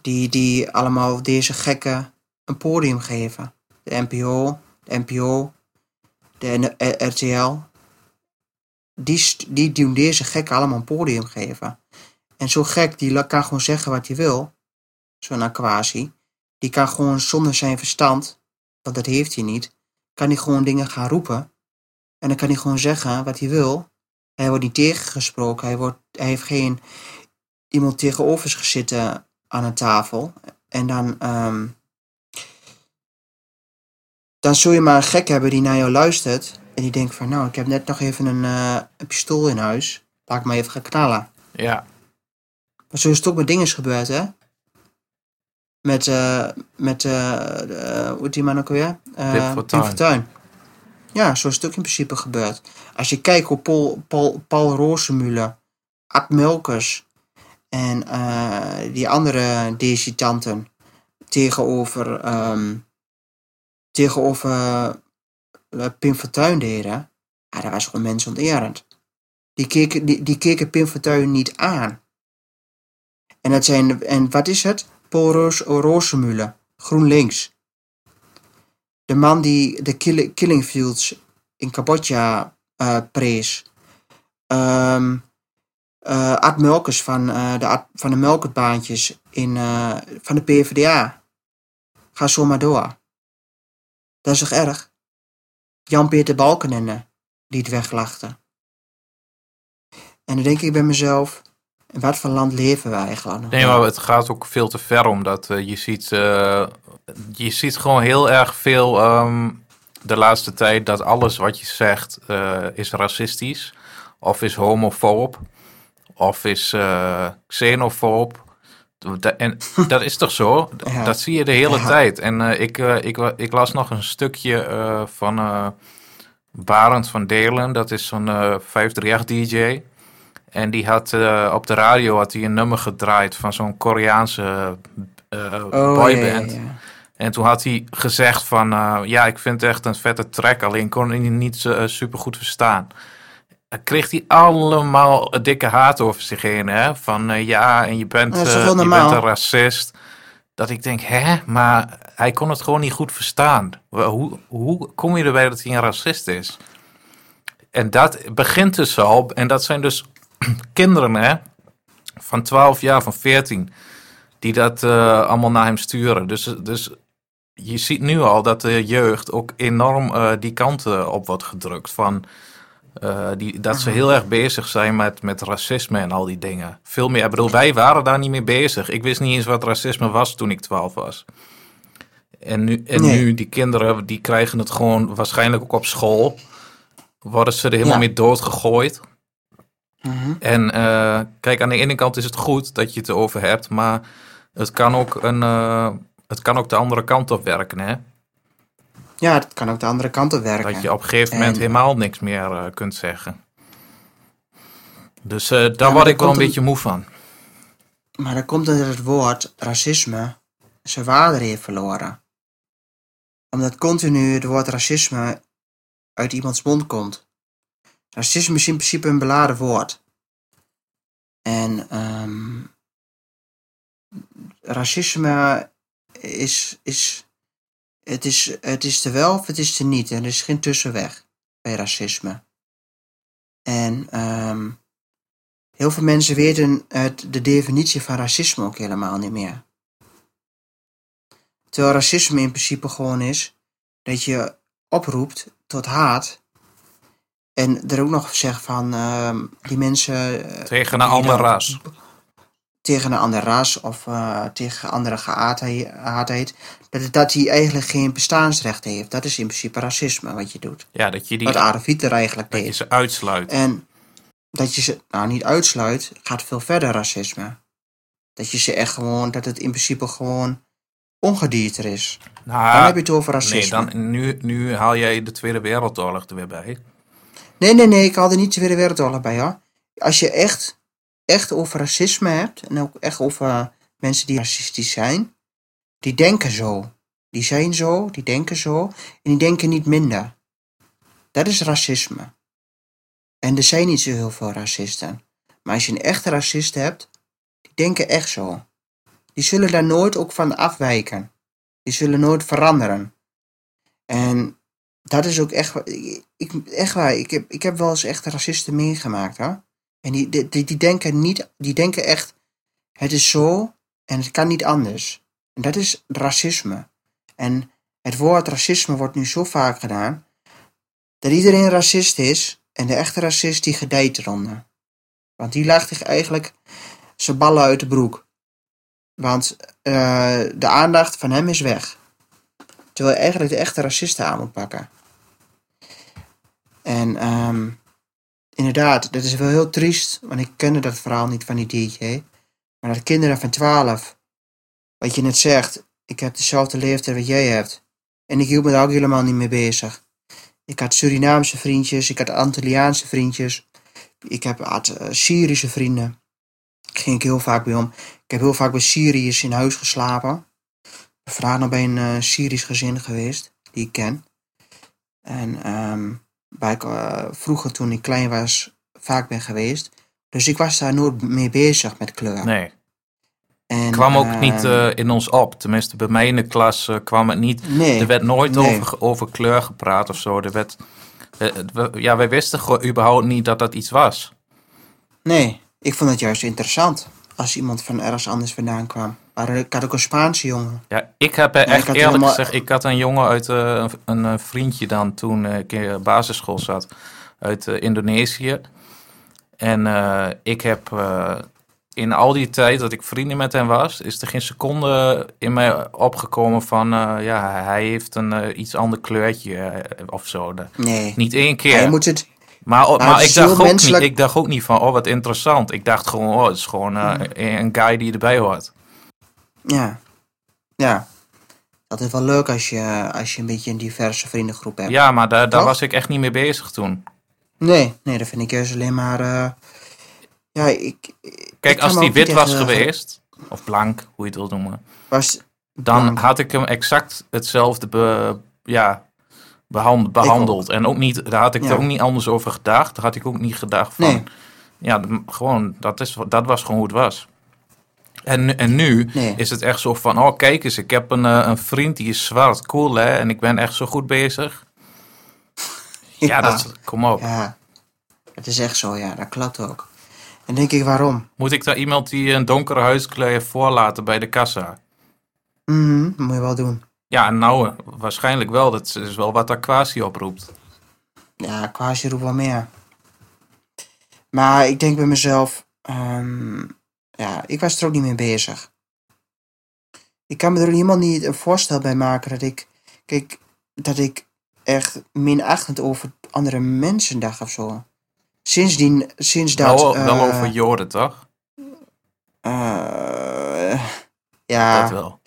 die, die allemaal deze gekken een podium geven. De NPO, de NPO, de RTL. Die, die doen deze gekken allemaal een podium geven. En zo'n gek, die kan gewoon zeggen wat hij wil. Zo'n Aquasi. Die kan gewoon zonder zijn verstand, want dat heeft hij niet, kan hij gewoon dingen gaan roepen. En dan kan hij gewoon zeggen wat hij wil. Hij wordt niet tegengesproken. Hij, wordt, hij heeft geen iemand tegenover zich zitten aan een tafel. En dan, ehm, dan zul je maar een gek hebben die naar jou luistert. En die denkt van, nou, ik heb net nog even een, eh, een pistool in huis. Laat ik maar even gaan knallen. Ja, Maar zo is het ook met dingen gebeurd, hè? Met, eh, met eh, eh, hoe heet die man ook alweer? Eh, Pim Fortuyn. Ja, zo is het ook in principe gebeurd. Als je kijkt op Paul, Paul, Paul Ad Melkers en eh, die andere decitanten tegenover, ehm, tegenover eh, Pim Fortuyn deden, ja, dat was gewoon mensonterend. Die keken, die, die keken Pim Fortuyn niet aan. En, dat zijn, en wat is het? Paul Roos, Rozemuller, GroenLinks. De man die de kill, Killing Fields in Cambodja eh prees. Eh, Ad Melkers van, eh, de, van de Melkertbaantjes in, van de PvdA. Ga zo maar door. Dat is toch erg? Jan-Peter Balkenende, die het weglachte. En dan denk ik bij mezelf, in wat voor land leven we eigenlijk nog? nee, maar het gaat ook veel te ver omdat eh, je ziet, eh, je ziet gewoon heel erg veel ehm, de laatste tijd dat alles wat je zegt eh, is racistisch of is homofoob of is xenofoob. En dat is toch zo? Ja. Dat zie je de hele Ja. tijd. En ik, ik, ik las nog een stukje van Barend van Delen. Dat is zo'n eh 538-dj. En die had eh, op de radio had hij een nummer gedraaid van zo'n Koreaanse eh Oh, boyband. ja, ja. En toen had hij gezegd van, ja, ik vind het echt een vette track, alleen kon hij niet uh, super goed verstaan. Dan kreeg hij allemaal dikke haat over zich heen, hè? Van ja, en je bent, je bent een racist. Dat ik denk, hè? Maar hij kon het gewoon niet goed verstaan. Hoe, hoe kom je erbij dat hij een racist is? En dat begint dus al, en dat zijn dus kinderen, hè? Van 12 jaar, van 14, die dat eh, allemaal naar hem sturen. Dus, dus je ziet nu al dat de jeugd ook enorm eh, die kant eh, op wordt gedrukt. Van, die, dat ze heel erg bezig zijn met, met racisme en al die dingen. Veel meer. Ik bedoel, wij waren daar niet mee bezig. Ik wist niet eens wat racisme was toen ik 12 was. En nu, en Nee. nu die kinderen, die krijgen het gewoon waarschijnlijk ook op school. Worden ze er helemaal Ja. mee doodgegooid. Mhm. En eh, kijk, aan de ene kant is het goed dat je het erover hebt, maar het kan ook, een, eh, het kan ook de andere kant op werken. Hè? Ja, het kan ook de andere kant op werken. Dat je op een gegeven moment En- helemaal niks meer eh, kunt zeggen. Dus daar word er ik wel een beetje moe van. Maar dan komt dat het woord racisme zijn waarde heeft verloren. Omdat continu het woord racisme uit iemands mond komt. Racisme is in principe een beladen woord. En ehm, racisme is, is, het is, het is te wel of het is te niet. En er is geen tussenweg bij racisme. En ehm, heel veel mensen weten het, de definitie van racisme ook helemaal niet meer. Terwijl racisme in principe gewoon is dat je oproept tot haat. En er ook nog zegt van ehm, die mensen. eh, Tegen een ander dan- ras. Tegen een ander ras of eh, tegen andere geaardheid, Dat, dat hij eigenlijk geen bestaansrecht heeft. Dat is in principe racisme wat je doet. Ja, dat je, die, Wat Hitler eigenlijk dat je deed. ze uitsluit. En dat je ze nou niet uitsluit, gaat veel verder racisme. Dat je ze echt gewoon, dat het in principe gewoon ongedierte is. Dan Nou, heb je het over racisme. nee, dan, nu, nu haal jij de Tweede Wereldoorlog er weer bij. Nee, nee, nee, ik haal er niet Tweede Wereldoorlog bij hoor. Als je echt, echt over racisme hebt, en ook echt over mensen die racistisch zijn, die denken zo. Die zijn zo, die denken zo, en die denken niet minder. Dat is racisme. En er zijn niet zo heel veel racisten. Maar als je een echte racist hebt, die denken echt zo. Die zullen daar nooit ook van afwijken. Die zullen nooit veranderen. En dat is ook echt, ik, echt waar. Ik heb, ik heb wel eens echt racisten meegemaakt, hè. En die, die, die, denken niet, die denken echt, het is zo en het kan niet anders. En dat is racisme. En het woord racisme wordt nu zo vaak gedaan, dat iedereen racist is en de echte racist die gedijt eronder. Want die lacht zich eigenlijk zijn ballen uit de broek. Want uh, de aandacht van hem is weg. Terwijl je eigenlijk de echte racisten aan moet pakken. En um, inderdaad, dat is wel heel triest, want ik kende dat verhaal niet van die DJ. Maar dat kinderen van 12, wat je net zegt, ik heb dezelfde leeftijd wat jij hebt. En ik hield me daar ook helemaal niet mee bezig. Ik had Surinaamse vriendjes, ik had Antilliaanse vriendjes. Ik heb, had uh, Syrische vrienden. Daar ging ik heel vaak bij om. Ik heb heel vaak bij Syriërs in huis geslapen. Ben nog bij een uh, Syrisch gezin geweest, die ik ken. En um, waar ik uh, vroeger toen ik klein was vaak ben geweest. Dus ik was daar nooit mee bezig met kleur. Nee. En, kwam ook uh, niet uh, in ons op. Tenminste, bij mij in de klas kwam het niet. Nee, er werd nooit nee. over, over kleur gepraat of zo. Er werd, ja, wij wisten überhaupt niet dat dat iets was. Nee, ik vond het juist interessant als iemand van ergens anders vandaan kwam. Maar ik had ook een Spaanse jongen. Ja, ik heb echt ik eerlijk helemaal... gezegd, ik had een jongen uit uh, een, een, vriendje dan toen ik in basisschool zat, uit uh, Indonesië. En ik heb in al die tijd dat ik vrienden met hem was, is er geen seconde in mij opgekomen van, ja, hij heeft een iets ander kleurtje of zo. Nee. Niet één keer. Hij moet het, maar, maar, maar ik, dacht ook menselijk... niet, ik dacht ook niet van, oh wat interessant. Ik dacht gewoon, oh het is gewoon uh, een guy die erbij hoort. Ja, ja. Dat is wel leuk als je, als je een beetje een diverse vriendengroep hebt. Ja, maar daar, daar was ik echt niet mee bezig toen. Nee, nee, dat vind ik juist alleen maar... Uh, ja, ik... Kijk, ik als die wit was geweest, of blank, hoe je het wil noemen... Was dan blank. had ik hem exact hetzelfde be, ja, behand, behandeld. En ook niet, daar had ik ja. er ook niet anders over gedacht. Daar had ik ook niet gedacht van... Nee. Ja, gewoon, dat, is, dat was gewoon hoe het was. En, en nu nee. is het echt zo van, oh kijk eens, ik heb een, uh, een vriend die is zwart, cool hè, en ik ben echt zo goed bezig. Ja, ja dat, kom op. Ja, het is echt zo, ja, dat klopt ook. En denk ik, waarom? Moet ik daar iemand die een donkere huiskleur heeft voorlaten bij de kassa? Mhm, moet je wel doen. Ja, nou, waarschijnlijk wel. Dat is wel wat Aquasi oproept. Ja, Aquasi roept wel meer. Maar ik denk bij mezelf, um, ja, ik was er ook niet mee bezig. Ik kan me er helemaal niet een voorstel bij maken dat ik, kijk, dat ik echt minachtend over andere mensen dacht of zo. Sindsdien, sinds dat... Wel, wel uh, over Joden, toch? Uh, ja. Dat wel.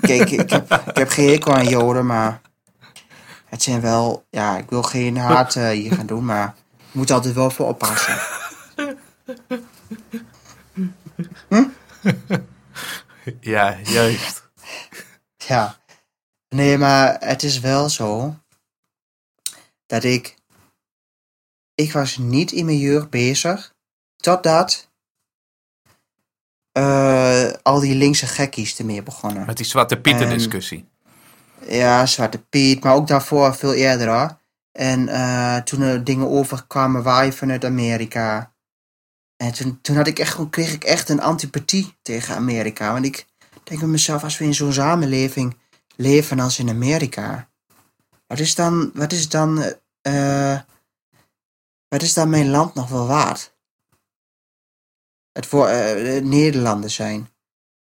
Kijk, ik heb, ik heb geen hekel aan Joden, maar het zijn wel, ja, ik wil geen haat uh, hier gaan doen, maar je moet altijd wel voor oppassen. Hm? Ja, juist. Ja. Nee, maar het is wel zo dat ik. Ik was niet in mijn jeugd bezig totdat al die linkse gekkies ermee begonnen. Met die Zwarte Pieten discussie. Ja, Zwarte Piet, maar ook daarvoor veel eerder hoor. En uh, toen er dingen overkwamen waaien vanuit Amerika. En toen, toen had ik echt, kreeg ik echt een antipathie tegen Amerika. Want ik denk bij mezelf, als we in zo'n samenleving leven als in Amerika. Wat is dan, wat is dan, uh, wat is dan mijn land nog wel waard? Het voor uh, Nederlanden zijn.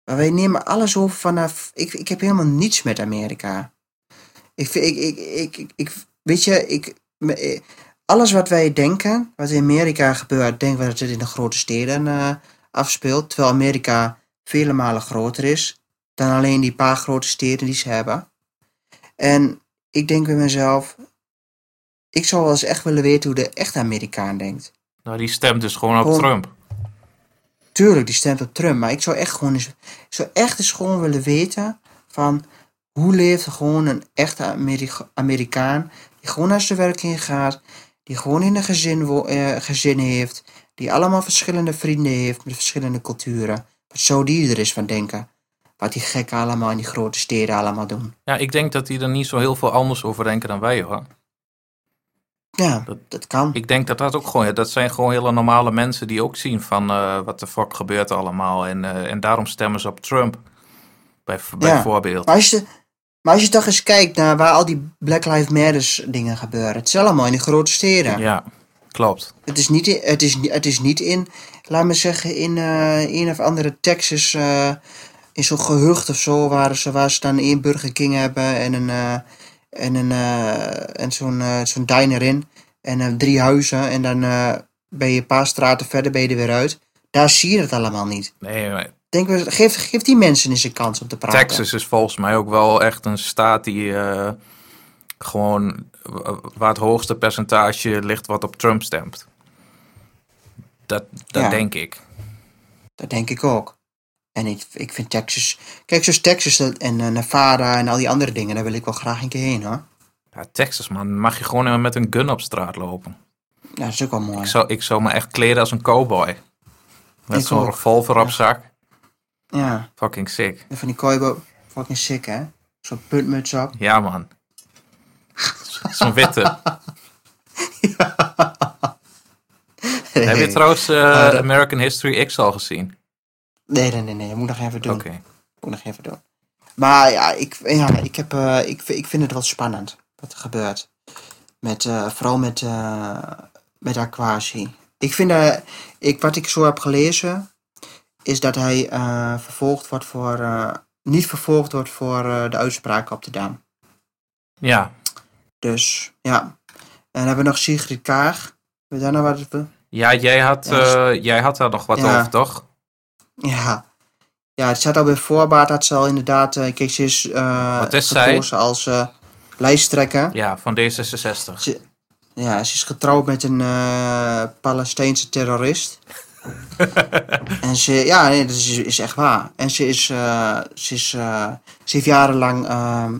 Maar wij nemen alles over vanaf. Ik, ik heb helemaal niets met Amerika. Ik, ik, ik, ik, ik, weet je, ik, alles wat wij denken, wat in Amerika gebeurt, denken we dat het in de grote steden uh, afspeelt. Terwijl Amerika vele malen groter is dan alleen die paar grote steden die ze hebben. En ik denk bij mezelf, ik zou wel eens echt willen weten hoe de echte Amerikaan denkt. Nou, die stemt dus gewoon op gewoon, Trump. Tuurlijk, die stemt op Trump. Maar ik zou echt gewoon eens, ik zou echt eens gewoon willen weten van hoe leeft gewoon een echte Amerika Amerikaan die gewoon naar zijn werk gaat, die gewoon in een gezin, uh, gezin heeft, die allemaal verschillende vrienden heeft met verschillende culturen. Wat zou die er eens van denken? Wat die gekken allemaal in die grote steden allemaal doen. Ja, ik denk dat die er niet zo heel veel anders over denken dan wij hoor. Ja, dat, dat kan. Ik denk dat dat ook gewoon, dat zijn gewoon hele normale mensen die ook zien van eh, wat de fuck gebeurt allemaal. En, eh, en daarom stemmen ze op Trump. Bij, bijvoorbeeld. Maar als, je, maar als je toch eens kijkt naar waar al die Black Lives Matter dingen gebeuren. Het is allemaal in de grote steden. Ja, klopt. Het is niet, het is, het is niet in, laat me zeggen, in uh, een of andere Texas, in zo'n gehucht of zo, waar ze, waar ze dan één Burger King hebben en een en, een, uh, en zo'n uh, zo'n diner in. En uh, drie huizen. En dan ben je een paar straten verder ben je er weer uit. Daar zie je het allemaal niet. Nee, maar... Denk, geef, geef die mensen eens een kans om te praten. Texas is volgens mij ook wel echt een staat die gewoon waar het hoogste percentage ligt wat op Trump stemt. Dat, dat ja, denk ik. Dat denk ik ook. En ik, ik vind Texas... Kijk, zoals Texas en uh, Nevada en al die andere dingen, daar wil ik wel graag een keer heen, hoor. Ja, Texas, man. Mag je gewoon met een gun op straat lopen. Ja, dat is ook wel mooi. Ik zou, ik zou me echt kleden als een cowboy. Met zo'n revolver op zak. Ja. Fucking sick. En van die cowboy, fucking sick, hè? Zo'n puntmuts op. Ja, man. Zo'n witte. ja. Heb je trouwens uh, American History X al gezien? Nee, nee, nee, nee. Dat moet nog even doen. Oké. Moet nog even doen. Maar ja, ik, ja, ik, heb, uh, ik, ik vind het wel spannend wat er gebeurt. Met, uh, vooral met, uh, met Aquasi. Ik vind dat, ik, wat ik zo heb gelezen, is dat hij vervolgd wordt voor, niet vervolgd wordt voor de uitspraak op de Dam. Ja. Dus, ja. En dan hebben we nog Sigrid Kaag. Weet je daar nou wat? Ja, jij had, ja, jij had daar nog wat over, toch? Ja. Ja, het staat al bij voorbaat dat ze al inderdaad... Uh, is, uh, Wat is zij? als uh, lijsttrekker. Ja, van D66. Ze, ja, ze is getrouwd met een Palestijnse terrorist. en ze, ja, nee, dat is, is echt waar. En ze is, ze is, ze heeft jarenlang ehm,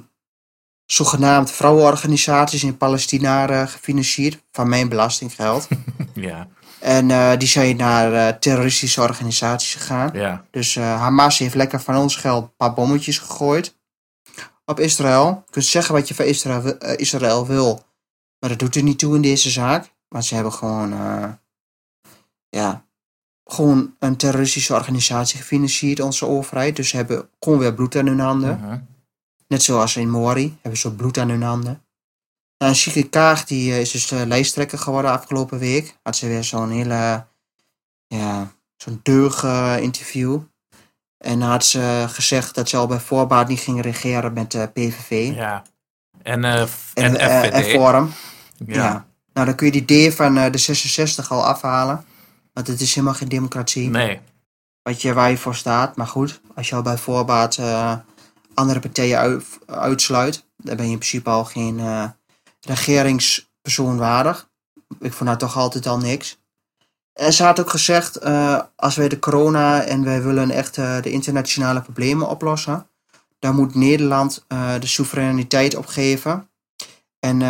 zogenaamd vrouwenorganisaties in Palestina gefinancierd. Van mijn belastinggeld. ja. En uh, die zijn naar uh, terroristische organisaties gegaan. Ja. Dus uh, Hamas heeft lekker van ons geld een paar bommetjes gegooid op Israël. Je kunt zeggen wat je van Israël, Israël wil, maar dat doet er niet toe in deze zaak. Want ze hebben gewoon, ja, gewoon een terroristische organisatie gefinancierd, onze overheid. Dus ze hebben gewoon weer bloed aan hun handen. -huh. Net zoals in Mori hebben ze bloed aan hun handen. Nou, Sigrid Kaag die, uh, is dus uh, lijsttrekker geworden afgelopen week. Had ze weer zo'n hele, ja, zo'n deug uh, interview. En had ze gezegd dat ze al bij voorbaat niet ging regeren met de PVV. Ja. En, en, en, Forum. Ja. ja. Nou, dan kun je die D van de 66 al afhalen. Want het is helemaal geen democratie. Nee. Wat je, waar je voor staat. Maar goed, als je al bij voorbaat andere partijen uit, uitsluit, dan ben je in principe al geen regeringspersoon waardig. Ik vond dat toch altijd al niks. En ze had ook gezegd, uh, als wij de corona en wij willen echt uh, de internationale problemen oplossen, dan moet Nederland uh, de soevereiniteit opgeven en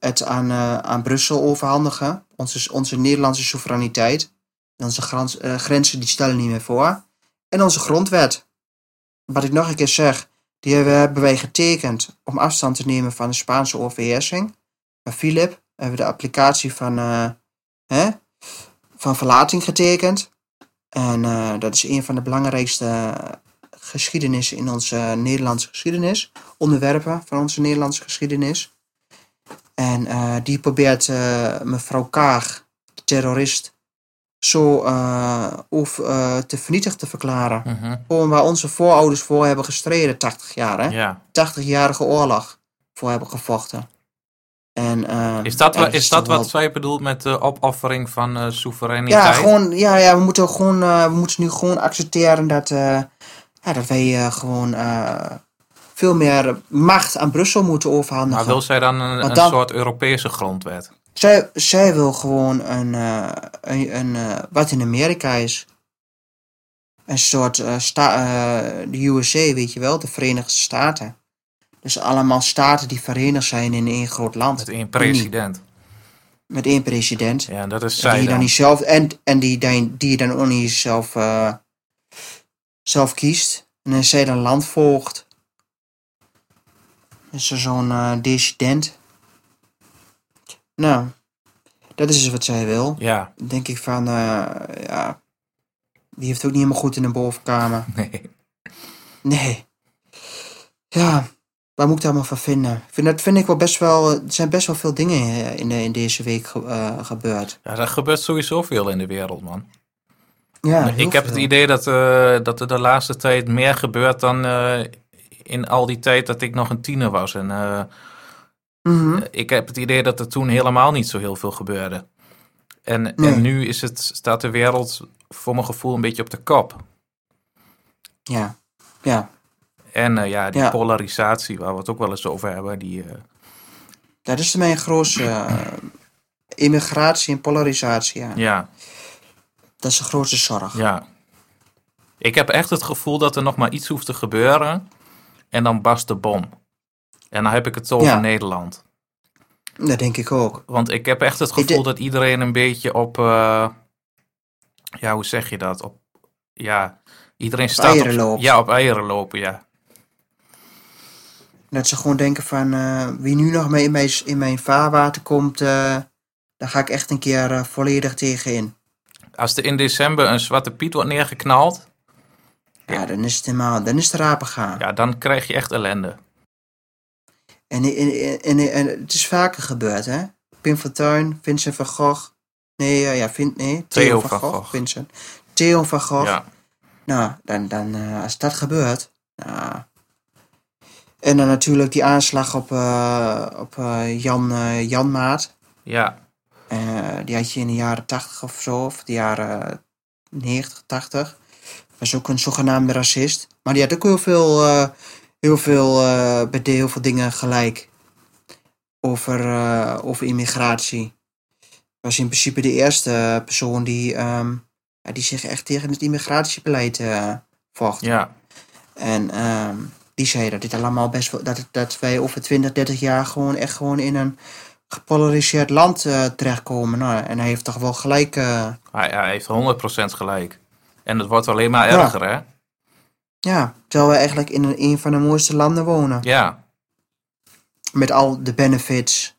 het aan, aan Brussel overhandigen. Onze, onze Nederlandse soevereiniteit. Onze grenzen die stellen niet meer voor. En onze grondwet. Wat ik nog een keer zeg, die hebben wij getekend om afstand te nemen van de Spaanse overheersing. Bij Philip hebben we de applicatie van, uh, hè, van verlating getekend. En uh, dat is een van de belangrijkste geschiedenissen in onze Nederlandse geschiedenis. Onderwerpen van onze Nederlandse geschiedenis. En uh, die probeert mevrouw Kaag, de terrorist, zo uh, of, uh, te vernietigd te verklaren. Gewoon waar onze voorouders voor hebben gestreden, 80 jaar. Hè? Ja. 80-jarige oorlog voor hebben gevochten. En, uh, is dat, is, is dat wat bedoelt met de opoffering van soevereiniteit? Ja, gewoon, ja, ja we, moeten gewoon, we moeten nu gewoon accepteren dat, ja, dat wij gewoon veel meer macht aan Brussel moeten overhandigen. Maar wil zij dan een, een dan, soort Europese grondwet? Zij, zij wil gewoon een, uh, een, een uh, wat in Amerika is. Een soort uh, sta, de USA, weet je wel, de Verenigde Staten. Dus allemaal staten die verenigd zijn in één groot land. Met één president. Met één president. Ja, dat is zij die dan. dan niet zelf, en, en die, die, die dan ook niet zelf zelf kiest. En zij dan land volgt. Is er zo'n eh, dissident. Nou, dat is dus wat zij wil. Ja, denk ik van, eh, ja, die heeft ook niet helemaal goed in de bovenkamer. nee. Nee. Ja, waar moet ik daar maar van vinden? Vind, dat vind ik wel best wel, er zijn best wel veel dingen eh, in, de, in deze week ge- eh, gebeurd. Ja, er gebeurt sowieso veel in de wereld, man. Ja, heel ik heb het idee dat, dat er de laatste tijd meer gebeurt dan in al die tijd dat ik nog een tiener was. En eh, Mhm. ik heb het idee dat er toen helemaal niet zo heel veel gebeurde. En, Nee. en nu is het, staat de wereld voor mijn gevoel een beetje op de kop. Ja, ja. En eh, ja, die Ja. polarisatie, waar we het ook wel eens over hebben, die, eh, Dat is mijn grootste eh, immigratie en polarisatie. Ja. ja, Dat is de grootste zorg. ja. Ik heb echt het gevoel dat er nog maar iets hoeft te gebeuren en dan barst de bom. En dan heb ik het over Ja. Nederland. Dat denk ik ook. Want ik heb echt het gevoel dat iedereen een beetje op, eh, ja, hoe zeg je dat? Op, ja, iedereen staat eieren op, loopt. Ja, op eieren lopen, ja. Dat ze gewoon denken van, eh, wie nu nog mee in mijn, in mijn vaarwater komt, eh, daar ga ik echt een keer volledig tegen in. Als er in december een zwarte piet wordt neergeknald, Ja, dan is het helemaal, dan is het rapen gaan. ja, dan krijg je echt ellende. En, en, en, en het is vaker gebeurd, hè? Pim Fortuyn, Vincent van Gogh. Nee, ja, Vin, nee Theo, Theo van, van Gogh, Gogh. Vincent. Theo van Gogh. Ja, Nou, dan, dan, eh, als dat gebeurt. Nou. En dan natuurlijk die aanslag op, eh, op eh, Jan, Jan Maat. ja, die had je in de jaren 80 of zo, of de jaren 90, 80. Was ook een zogenaamde racist. Maar die had ook heel veel, heel veel, eh, bij heel veel dingen gelijk. Over, eh, over immigratie. Was in principe de eerste persoon die, ehm, ja, die zich echt tegen het immigratiebeleid eh vocht. ja, En ehm, die zei dat dit allemaal best wel, dat, dat wij over 20, 30 jaar gewoon echt gewoon in een gepolariseerd land terechtkomen. Nou, en hij heeft toch wel gelijk. hij, hij heeft 100% gelijk. En het wordt alleen maar Ja. erger, hè? Ja, terwijl we eigenlijk in een, een van de mooiste landen wonen. Ja, Met al de benefits,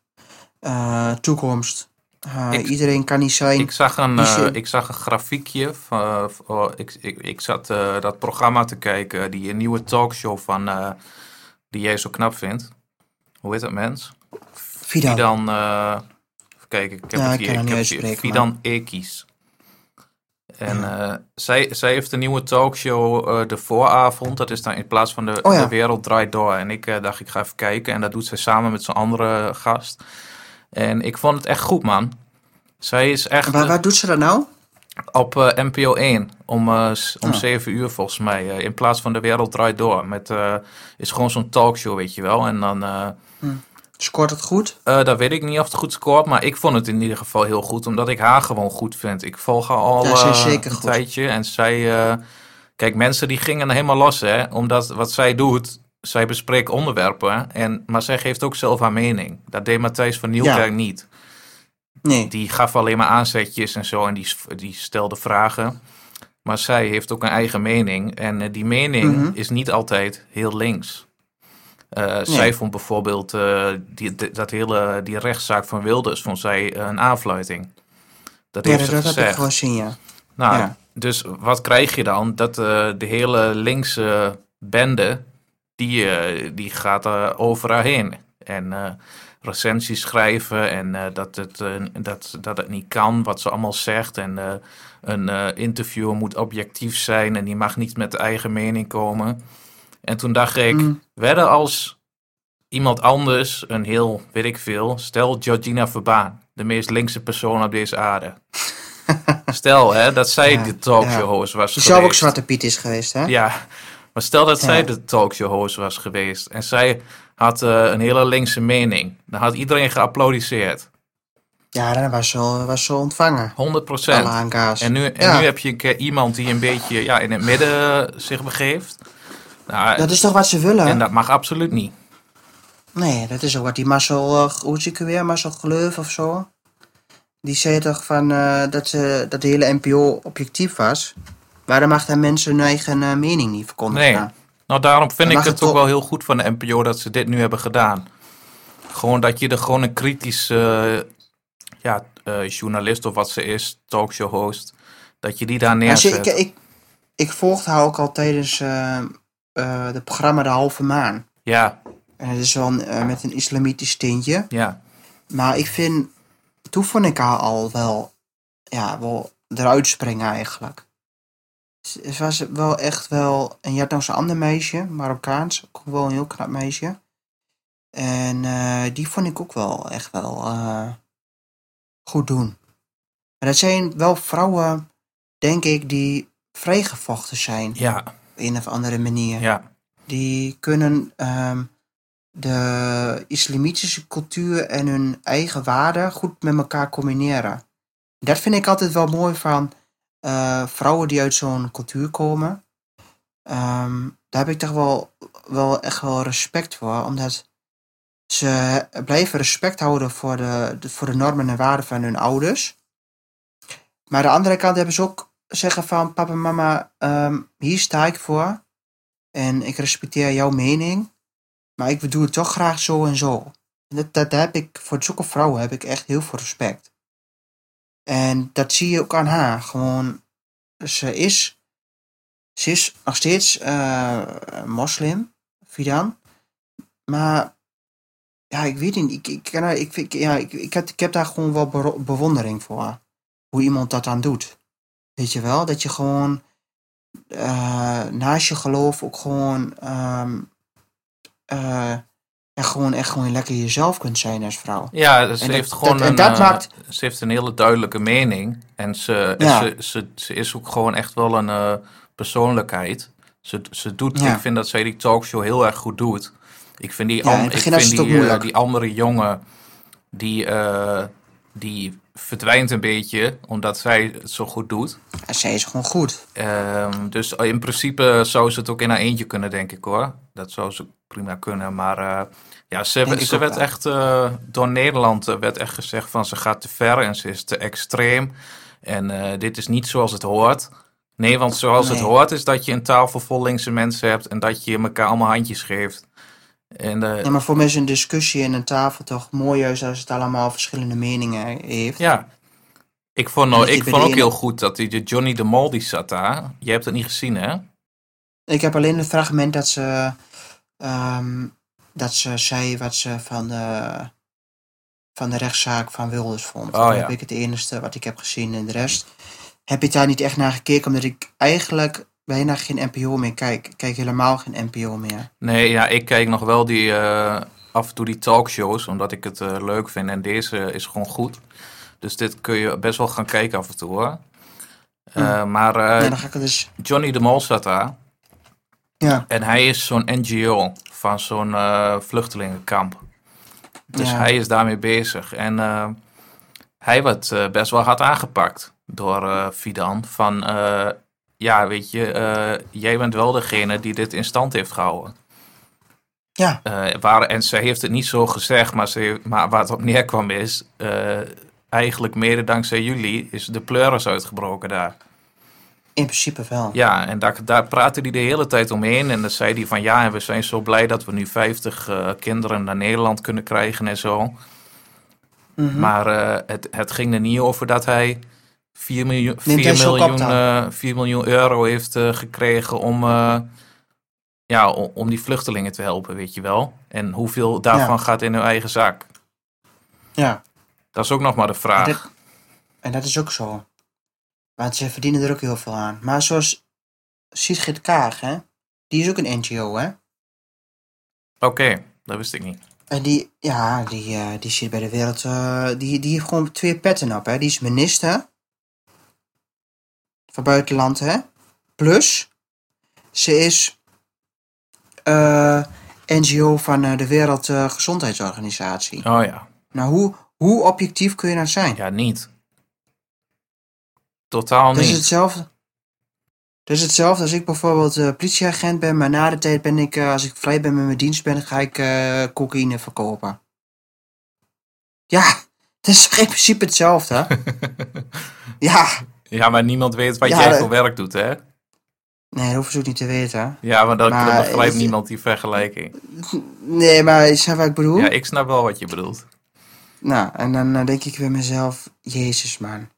eh, toekomst. Eh, Ik- iedereen kan niet zijn. ik zag een, eh, ik zag een grafiekje. Van, ik, ik, ik zat dat programma te kijken, die nieuwe talkshow van, die jij zo knap vindt. Hoe heet dat mens? Fidan. Fidan, kijken, ik heb Ja, het ik hier. Ik niet heb Fidan Ekis. En eh, zij, zij heeft een nieuwe talkshow eh, de vooravond. Dat is dan in plaats van de, Oh ja. de wereld draait door. En ik eh, dacht, ik ga even kijken. En dat doet zij samen met zo'n andere gast. En ik vond het echt goed, man. Zij is echt waar, waar doet ze dat nou? op NPO 1 om, om Ah. 7 uur volgens mij. in plaats van de wereld draait door. Met, is gewoon zo'n talkshow, weet je wel. En dan... eh, Scoort het goed? eh dat weet ik niet of het goed scoort, maar ik vond het in ieder geval heel goed, omdat ik haar gewoon goed vind. Ik volg haar al Ja, eh, een goed. tijdje en zij... eh, kijk, mensen die gingen helemaal los, hè. Omdat wat zij doet, zij bespreekt onderwerpen, en, maar zij geeft ook zelf haar mening. Dat deed Matthijs van Nieuwkerk niet. Nee. Die gaf alleen maar aanzetjes en zo en die, die stelde vragen. Maar zij heeft ook een eigen mening. En die mening Mhm. is niet altijd heel links. Eh, Zij vond bijvoorbeeld eh, die, dat hele, die rechtszaak van Wilders vond zij eh, een aanfluiting. Dat Ja, heeft dat, ze dat heb ik zien, ja. Nou, Ja. dus wat krijg je dan? Dat de hele linkse bende, die, die gaat er over haar heen. En recensies schrijven en dat, het, dat, dat het niet kan wat ze allemaal zegt. En een interviewer moet objectief zijn en die mag niet met eigen mening komen. En toen dacht ik, Mm. werden als iemand anders, een heel, weet ik veel, stel Georgina Verbaan, de meest linkse persoon op deze aarde. Stel hè, dat zij Ja, de talkshow host was geweest. zou ook Zwarte Piet is geweest, hè? Ja, maar stel dat zij Ja. de talkshow host was geweest en zij had eh, een hele linkse mening. Dan had iedereen geapplaudisseerd. Ja, dan was ze, was ze ontvangen. 100 Alle procent. En, nu, en Ja. nu heb je iemand die een beetje ja, in het midden zich begeeft. Nou, Dat is toch wat ze willen? en dat mag absoluut niet. Nee, dat is ook wat die Marcel, uh, hoe zie ik weer, Marcel Gleuf of zo. Die zei toch van, eh, dat, ze, dat de hele NPO objectief was. Waarom mag daar mensen hun eigen eh, mening niet verkondigen? Nee. Nou, daarom vind Dan ik het het ook wel heel goed van de NPO dat ze dit nu hebben gedaan. Gewoon dat je er gewoon een kritische ja, journalist of wat ze is, talkshow host, dat je die daar neerzet. ik, ik, ik volgde haar ook al tijdens het programma De Halve Maan. Ja, En het is wel eh, met een islamitisch tintje. ja, Maar ik vind, toen vond ik haar al wel, ja, wel eruit springen eigenlijk. Ze was wel echt wel, en je had nog zo'n ander meisje, Marokkaans, ook wel een heel knap meisje. En eh, die vond ik ook wel echt wel eh, goed doen. Maar dat zijn wel vrouwen, denk ik, die vrijgevochten zijn ja, een of andere manier ja, die kunnen ehm, de islamitische cultuur en hun eigen waarden goed met elkaar combineren. Dat vind ik altijd wel mooi van eh, vrouwen die uit zo'n cultuur komen. Ehm, daar heb ik toch wel, wel echt wel respect voor, omdat ze blijven respect houden voor de, de- voor de normen en waarden van hun ouders. Maar aan de andere kant hebben ze ook zeggen van papa en mama, ehm, hier sta ik voor. En ik respecteer jouw mening. Maar ik doe het toch graag zo en zo. En dat, dat heb ik, voor zulke vrouwen heb ik echt heel veel respect. En dat zie je ook aan haar. Gewoon, ze is, ze is nog steeds eh, moslim, Fidan. Maar, ja, ik weet niet. Ik, ik, ik, ik, ja, ik, ik, heb, ik heb daar gewoon wel bewondering voor. Hoe iemand dat dan doet. Weet je wel? Dat je gewoon eh, naast je geloof ook gewoon, eh, ja, gewoon echt gewoon lekker jezelf kunt zijn als vrouw. ja. Ze En heeft dat- gewoon dat- een, dat eh, maakt- ze heeft een hele duidelijke mening en ze, Ja. ze, ze, ze is ook gewoon echt wel een persoonlijkheid. Ze, ze doet, Ja. ik vind dat zij die talkshow heel erg goed doet. Ik vind die, Ja, an- ik vind die, andere jongen, die, die verdwijnt een beetje, omdat zij het zo goed doet. En zij is gewoon goed. Ehm, dus in principe zou ze het ook in haar eentje kunnen, denk ik hoor. Dat zou ze prima kunnen. Maar eh, ja, ze, Denk werd wel. echt eh, door Nederland eh, werd echt gezegd van ze gaat te ver en ze is te extreem. En dit is niet zoals het hoort. Nee, want zoals het hoort is dat je een tafel vol linkse mensen hebt en dat je elkaar allemaal handjes geeft. En eh, Ja, maar voor mij is een discussie en een tafel toch mooi juist als het allemaal verschillende meningen heeft. ja, ik vond, dat ik vond ook heel goed dat die Johnny de Mol die zat daar. Je hebt het niet gezien hè? Ik heb alleen het fragment dat ze, ehm, dat ze zei wat ze van de, van de rechtszaak van Wilders vond. Oh, dat ja. heb ik het enige wat ik heb gezien en de rest heb ik daar niet echt naar gekeken, omdat ik eigenlijk bijna geen NPO meer kijk. Ik kijk helemaal geen NPO meer. Nee, ja, ik kijk nog wel die, eh, af en toe die talkshows, omdat ik het eh, leuk vind. En deze is gewoon goed. Dus dit kun je best wel gaan kijken af en toe hoor. Eh, Maar ja, dan ga ik dus... Johnny de Mol zat daar. Ja, En hij is zo'n NGO van zo'n vluchtelingenkamp. Dus Ja. hij is daarmee bezig. En hij werd eh, best wel hard aangepakt door Fidan. Van, ja, weet je, eh, jij bent wel degene die dit in stand heeft gehouden. ja, Eh, waar, en ze heeft het niet zo gezegd, maar, ze, maar waar het op neerkwam is... eh, eigenlijk mede dankzij jullie is de pleuris uitgebroken daar. in principe wel. Ja, en daar, daar praatte hij de hele tijd omheen. En dan zei hij van ja, en we zijn zo blij dat we nu 50 eh, kinderen naar Nederland kunnen krijgen en zo. Mhm. Maar het, het ging er niet over dat hij 4 miljoen, 4 hij zulke miljoen, op dan? eh, 4 miljoen euro heeft eh, gekregen om, eh, ja, om, die vluchtelingen te helpen, weet je wel. En hoeveel daarvan Ja. gaat in hun eigen zak? ja. Dat is ook nog maar de vraag. En dat, en dat is ook zo. Want ze verdienen er ook heel veel aan. Maar zoals Sigrid Kaag, hè? Die is ook een NGO, hè? Oké, dat wist ik niet. En die, ja, die, die zit bij de wereld. die, die heeft gewoon twee petten op, hè? Die is minister van buitenland, hè? Plus, ze is eh, NGO van eh, de Wereldgezondheidsorganisatie. Oh ja, Nou, hoe, hoe objectief kun je nou zijn? ja niet. Totaal Dat is niet. hetzelfde. Dat is hetzelfde als ik bijvoorbeeld eh, politieagent ben, maar na de tijd ben ik, als ik vrij ben met mijn dienst ben, ga ik cocaïne verkopen. Ja, het is in principe hetzelfde. ja, Ja, maar niemand weet wat Ja, jij dat- voor werk doet, hè? Nee, dat hoeven ze ook niet te weten. Ja, maar dan, Maar begrijpt is- niemand die vergelijking. Nee, maar snap je wat ik bedoel? Ja, ik snap wel wat je bedoelt. Nou, en dan eh, denk ik bij mezelf, Jezus man.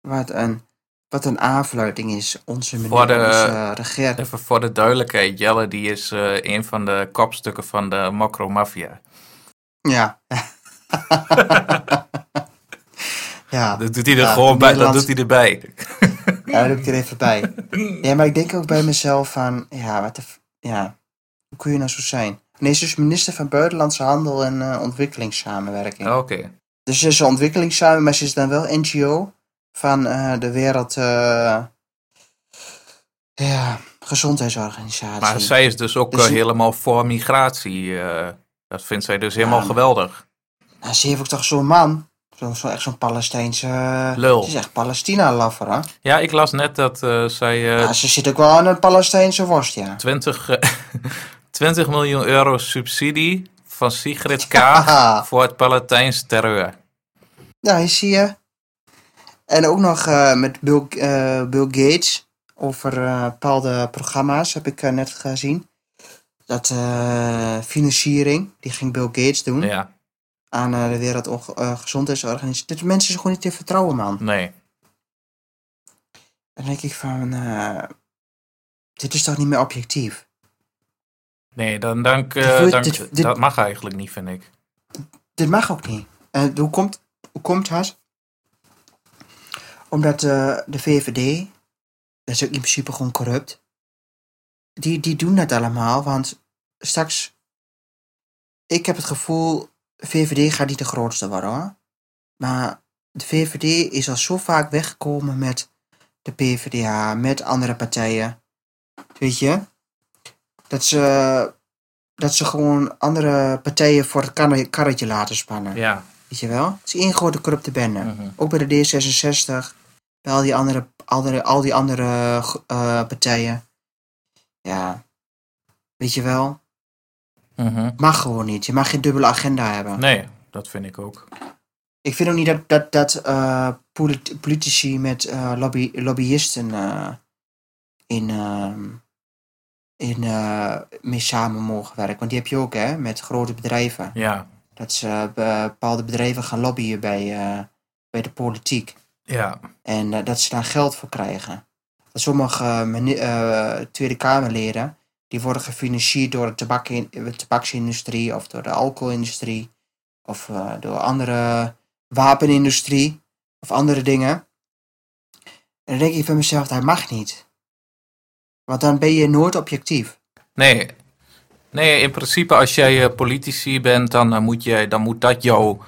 Wat een, wat een aanfluiting is onze meneer, Voor de- onze regering. Even voor de duidelijkheid, Jelle die is eh, een van de kopstukken van de Mokro Mafia. Ja. ja, Dat doet hij er Ja, gewoon bij, dat doet hij erbij. ja, daar heb ik er even bij. Ja, maar ik denk ook bij mezelf van, ja, wat de, ja, hoe kun je nou zo zijn? Nee, ze is minister van Buitenlandse Handel en eh, Ontwikkelingssamenwerking. Oké. Dus ze is ontwikkelingssamenwerking, maar ze is dan wel NGO van eh, de Wereld eh, ja, Gezondheidsorganisatie. Maar zij is dus ook Dus- helemaal voor migratie. dat vindt zij dus helemaal geweldig. Nou, ze heeft ook toch zo'n man, zo, zo, echt zo'n Palestijnse... eh, Lul. Ze is echt Palestina-laffer, hè? Ja, ik las net dat eh, zij eh, Ja, ze zit ook wel aan een Palestijnse worst, ja. 20, eh, 20 miljoen euro subsidie van Sigrid K. Voor het Palestijns terreur. Ja, hier zie je. En ook nog eh, met Bill, eh, Bill Gates over eh, bepaalde programma's heb ik eh, net gezien. Dat eh, financiering, die ging Bill Gates doen Ja, aan eh, de Wereldgezondheidsorganisatie. Dit mensen is gewoon niet te vertrouwen, man. nee. Dan denk ik van, eh, dit is toch niet meer objectief? Nee, dan, dan, eh, Dit dat mag eigenlijk niet, vind ik. Dit mag ook niet. En hoe komt, hoe komt het? Omdat eh, de VVD, dat is ook in principe gewoon corrupt, die, die doen dat allemaal, want straks, ik heb het gevoel, VVD gaat niet de grootste worden hoor. Maar de VVD is al zo vaak weggekomen met de PvdA, met andere partijen. Weet je? Dat ze, dat ze gewoon andere partijen voor het karre- karretje laten spannen. Ja. Weet je wel? Het is één grote corrupte bende. mhm. Ook bij de D66, bij al die andere, andere, al die andere eh, partijen. Ja, weet je wel? Mhm. Mag gewoon niet. Je mag geen dubbele agenda hebben. Nee, dat vind ik ook. Ik vind ook niet dat, dat, dat eh, polit- politici met eh, lobby, lobbyisten eh, in, ehm, in, mee samen mogen werken. Want die heb je ook, hè, met grote bedrijven. Ja, Dat ze bepaalde bedrijven gaan lobbyen bij, bij de politiek. ja, En dat ze daar geld voor krijgen. Dat sommige Tweede Kamerleden, die worden gefinancierd door de, tabak de tabaksindustrie of door de alcoholindustrie. Of eh, door andere wapenindustrie of andere dingen. En dan denk ik van mezelf, dat mag niet. Want dan ben je nooit objectief. Nee. Nee, in principe als jij eh, politici bent, dan, eh, moet, je, dan moet dat jouw...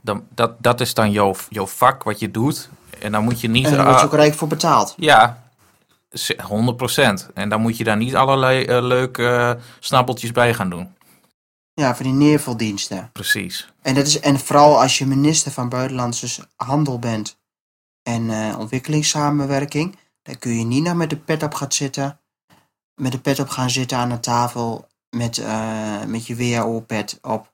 Dan, dat, dat is dan jouw, jouw vak, wat je doet. En dan moet je niet... En daar word je ah, ook rijk voor betaald. ja, 100%. En dan moet je daar niet allerlei eh, leuke eh, snabbeltjes bij gaan doen. Ja, voor die neervaldiensten. Precies. En, dat is, en vooral als je minister van Buitenlandse Handel bent en eh, ontwikkelingssamenwerking, dan kun je niet nou met de pet op gaan zitten, met de pet op gaan zitten aan een tafel met, met je WHO-pet op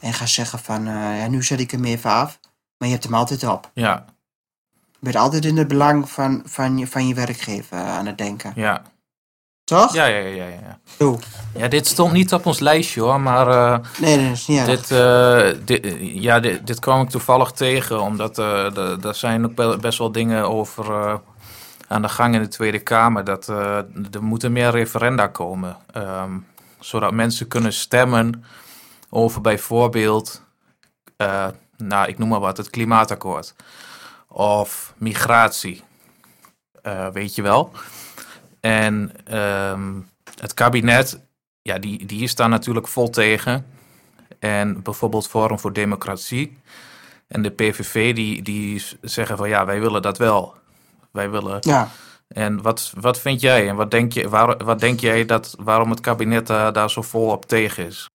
en gaan zeggen van, ja, nu zet ik hem even af, maar je hebt hem altijd op. Ja, bent altijd in het belang van, van, je, van je werkgever aan het denken. ja. Toch? Ja, ja, ja, ja. ja. Zo. Ja, dit stond niet op ons lijstje hoor, maar eh, Nee, dat is niet erg. dit, eh, dit, eh, ja, dit, dit kwam ik toevallig tegen, omdat eh, er zijn ook best wel dingen over eh, aan de gang in de Tweede Kamer. Dat eh, er moeten meer referenda komen, ehm, zodat mensen kunnen stemmen over bijvoorbeeld, eh, nou ik noem maar wat, het klimaatakkoord of migratie, Eh, weet je wel. En ehm, het kabinet, ja, die, die is daar natuurlijk vol tegen. En bijvoorbeeld Forum voor Democratie en de PVV, die, die zeggen van ja, wij willen dat wel. Wij willen. Ja. En wat, wat vind jij en wat denk, je, waar, wat denk jij dat, waarom het kabinet daar, daar zo vol op tegen is?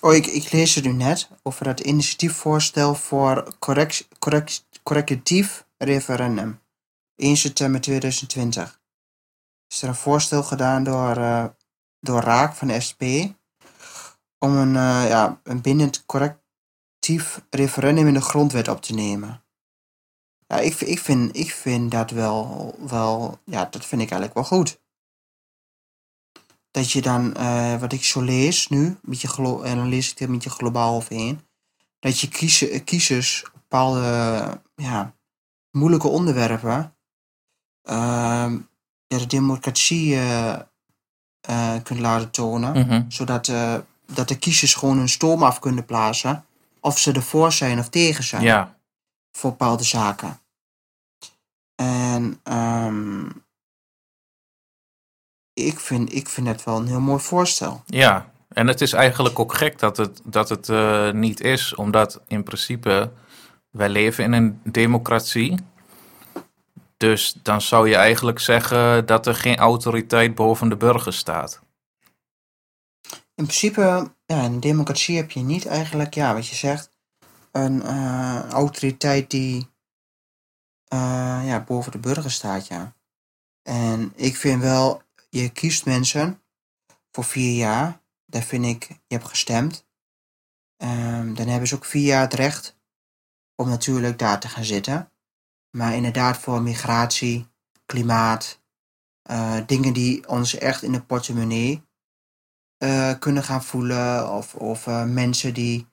Oh, ik, ik lees het nu net over het initiatiefvoorstel voor correct, correct, correctief referendum. 1 september 2020. Is er een voorstel gedaan door, eh, door Raak van de SP om een, eh, ja, een bindend correctief referendum in de grondwet op te nemen. Ja, ik, ik, vind, ik vind dat wel, wel, ja, dat vind ik eigenlijk wel goed. dat je dan, eh, wat ik zo lees nu, beetje glo- en dan lees ik het een beetje globaal overheen, dat je kiezers bepaalde ja, moeilijke onderwerpen ja, de democratie eh, eh, kunt laten tonen, Mhm. zodat eh, dat de kiezers gewoon hun stoom af kunnen plaatsen of ze ervoor zijn of tegen zijn Ja, voor bepaalde zaken. En ehm, ik, vind, ik vind het wel een heel mooi voorstel. ja. En het is eigenlijk ook gek dat het, dat het niet is, omdat in principe wij leven in een democratie. Dus dan zou je eigenlijk zeggen dat er geen autoriteit boven de burger staat. In principe, ja, in een democratie heb je niet eigenlijk, ja, wat je zegt, een eh, autoriteit die eh, ja, boven de burger staat, ja. En ik vind wel, je kiest mensen voor vier jaar. Daar vind ik, je hebt gestemd. Ehm, dan hebben ze ook vier jaar het recht om natuurlijk daar te gaan zitten. Maar inderdaad voor migratie, klimaat, eh, dingen die ons echt in de portemonnee eh, kunnen gaan voelen. Of, of eh, mensen die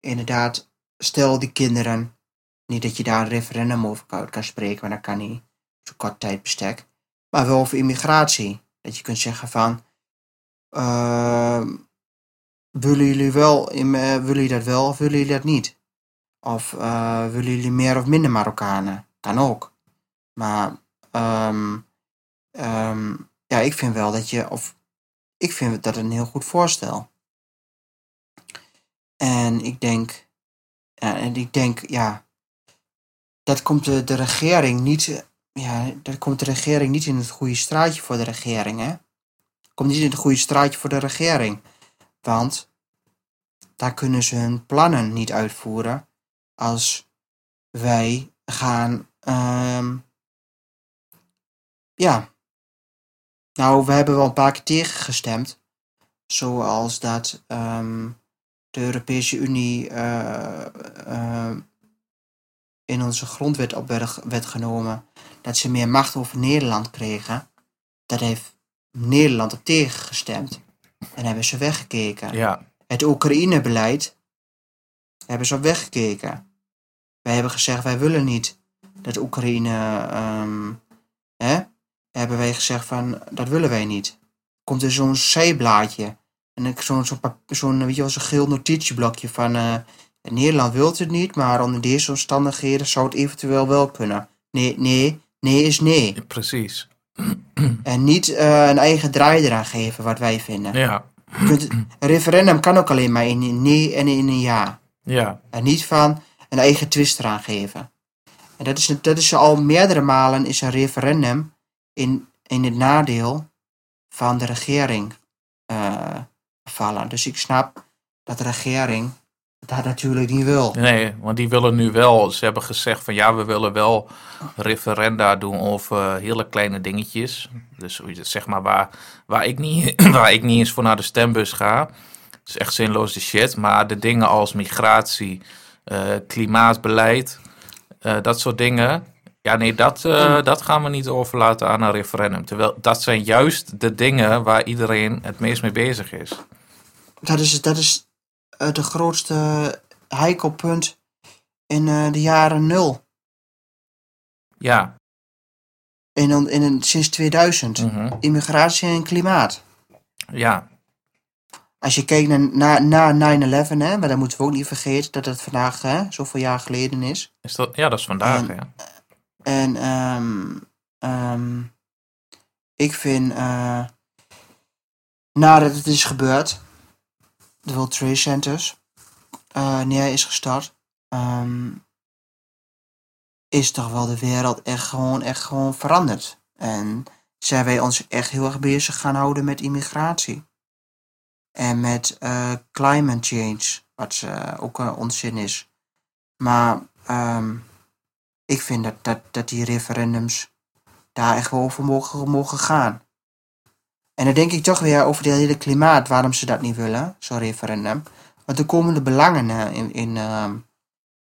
inderdaad, stel die kinderen, niet dat je daar een referendum over kan, spreken, maar dat kan niet, zo'n kort tijdbestek. Maar wel over immigratie. Dat je kunt zeggen van, willen jullie wel, willen jullie dat wel of willen jullie dat niet? Of eh, willen jullie meer of minder Marokkanen? Kan ook. Maar ehm, ehm, ja, ik vind wel dat je, of ik vind dat een heel goed voorstel. En ik denk, en ik denk, ja, dat komt de, de regering niet, ja, dat komt de regering niet in het goede straatje voor de regering, hè? Komt niet in het goede straatje voor de regering. Want daar kunnen ze hun plannen niet uitvoeren als wij gaan, ehm, ja, nou, we hebben wel een paar keer tegengestemd. Zoals dat ehm, de Europese Unie eh, eh, in onze grondwet op werd, werd genomen. Dat ze meer macht over Nederland kregen. Dat heeft Nederland op tegengestemd. En hebben ze weggekeken. Ja, Het Oekraïne-beleid hebben ze op weggekeken. Wij hebben gezegd, wij willen niet dat Oekraïne... ehm, hè? Hebben wij gezegd van, dat willen wij niet. Komt er zo'n zijblaadje. En zo'n, zo'n, pap- zo'n, weet je wel, zo'n geel notitieblokje van... eh, Nederland wil het niet, maar onder deze omstandigheden zou het eventueel wel kunnen. Nee, nee, nee is nee. precies. En niet eh, een eigen draai eraan geven, wat wij vinden. Ja, kunt- een referendum kan ook alleen maar in een nee en in een ja. ja, En niet van een eigen twist eraan geven. En dat is, dat is al meerdere malen is een referendum in, in het nadeel van de regering eh, vallen. Dus ik snap dat de regering dat natuurlijk niet wil. nee, want die willen nu wel, ze hebben gezegd van ja, we willen wel referenda doen over hele kleine dingetjes. Dus zeg maar waar, waar, ik niet, waar ik niet eens voor naar de stembus ga. Het is echt zinloze shit, maar de dingen als migratie, eh, klimaatbeleid, eh, dat soort dingen. Ja, nee, dat, eh, dat gaan we niet overlaten aan een referendum. Terwijl dat zijn juist de dingen waar iedereen het meest mee bezig is. Dat is, dat is eh, de grootste heikelpunt in eh, de jaren nul. Ja, In, een- in, een- sinds 2000. mhm. Immigratie en klimaat. ja, Als je kijkt naar, na, na 9-11, hè, maar dan moeten we ook niet vergeten dat het vandaag hè, zoveel jaar geleden is. is dat, ja, dat is vandaag, En- ja. En ehm, ehm, ik vind, eh, nadat het is gebeurd, de World Trade Centers eh neer is gestart, ehm, is toch wel de wereld echt gewoon, echt gewoon veranderd. En zijn wij ons echt heel erg bezig gaan houden met immigratie. En met eh, climate change, wat eh, ook een onzin is. Maar ehm, ik vind dat, dat, dat die referendums daar echt wel over mogen, gaan. En dan denk ik toch weer over het hele klimaat, waarom ze dat niet willen, zo'n referendum. Want er komen de belangen eh, in, in, ehm,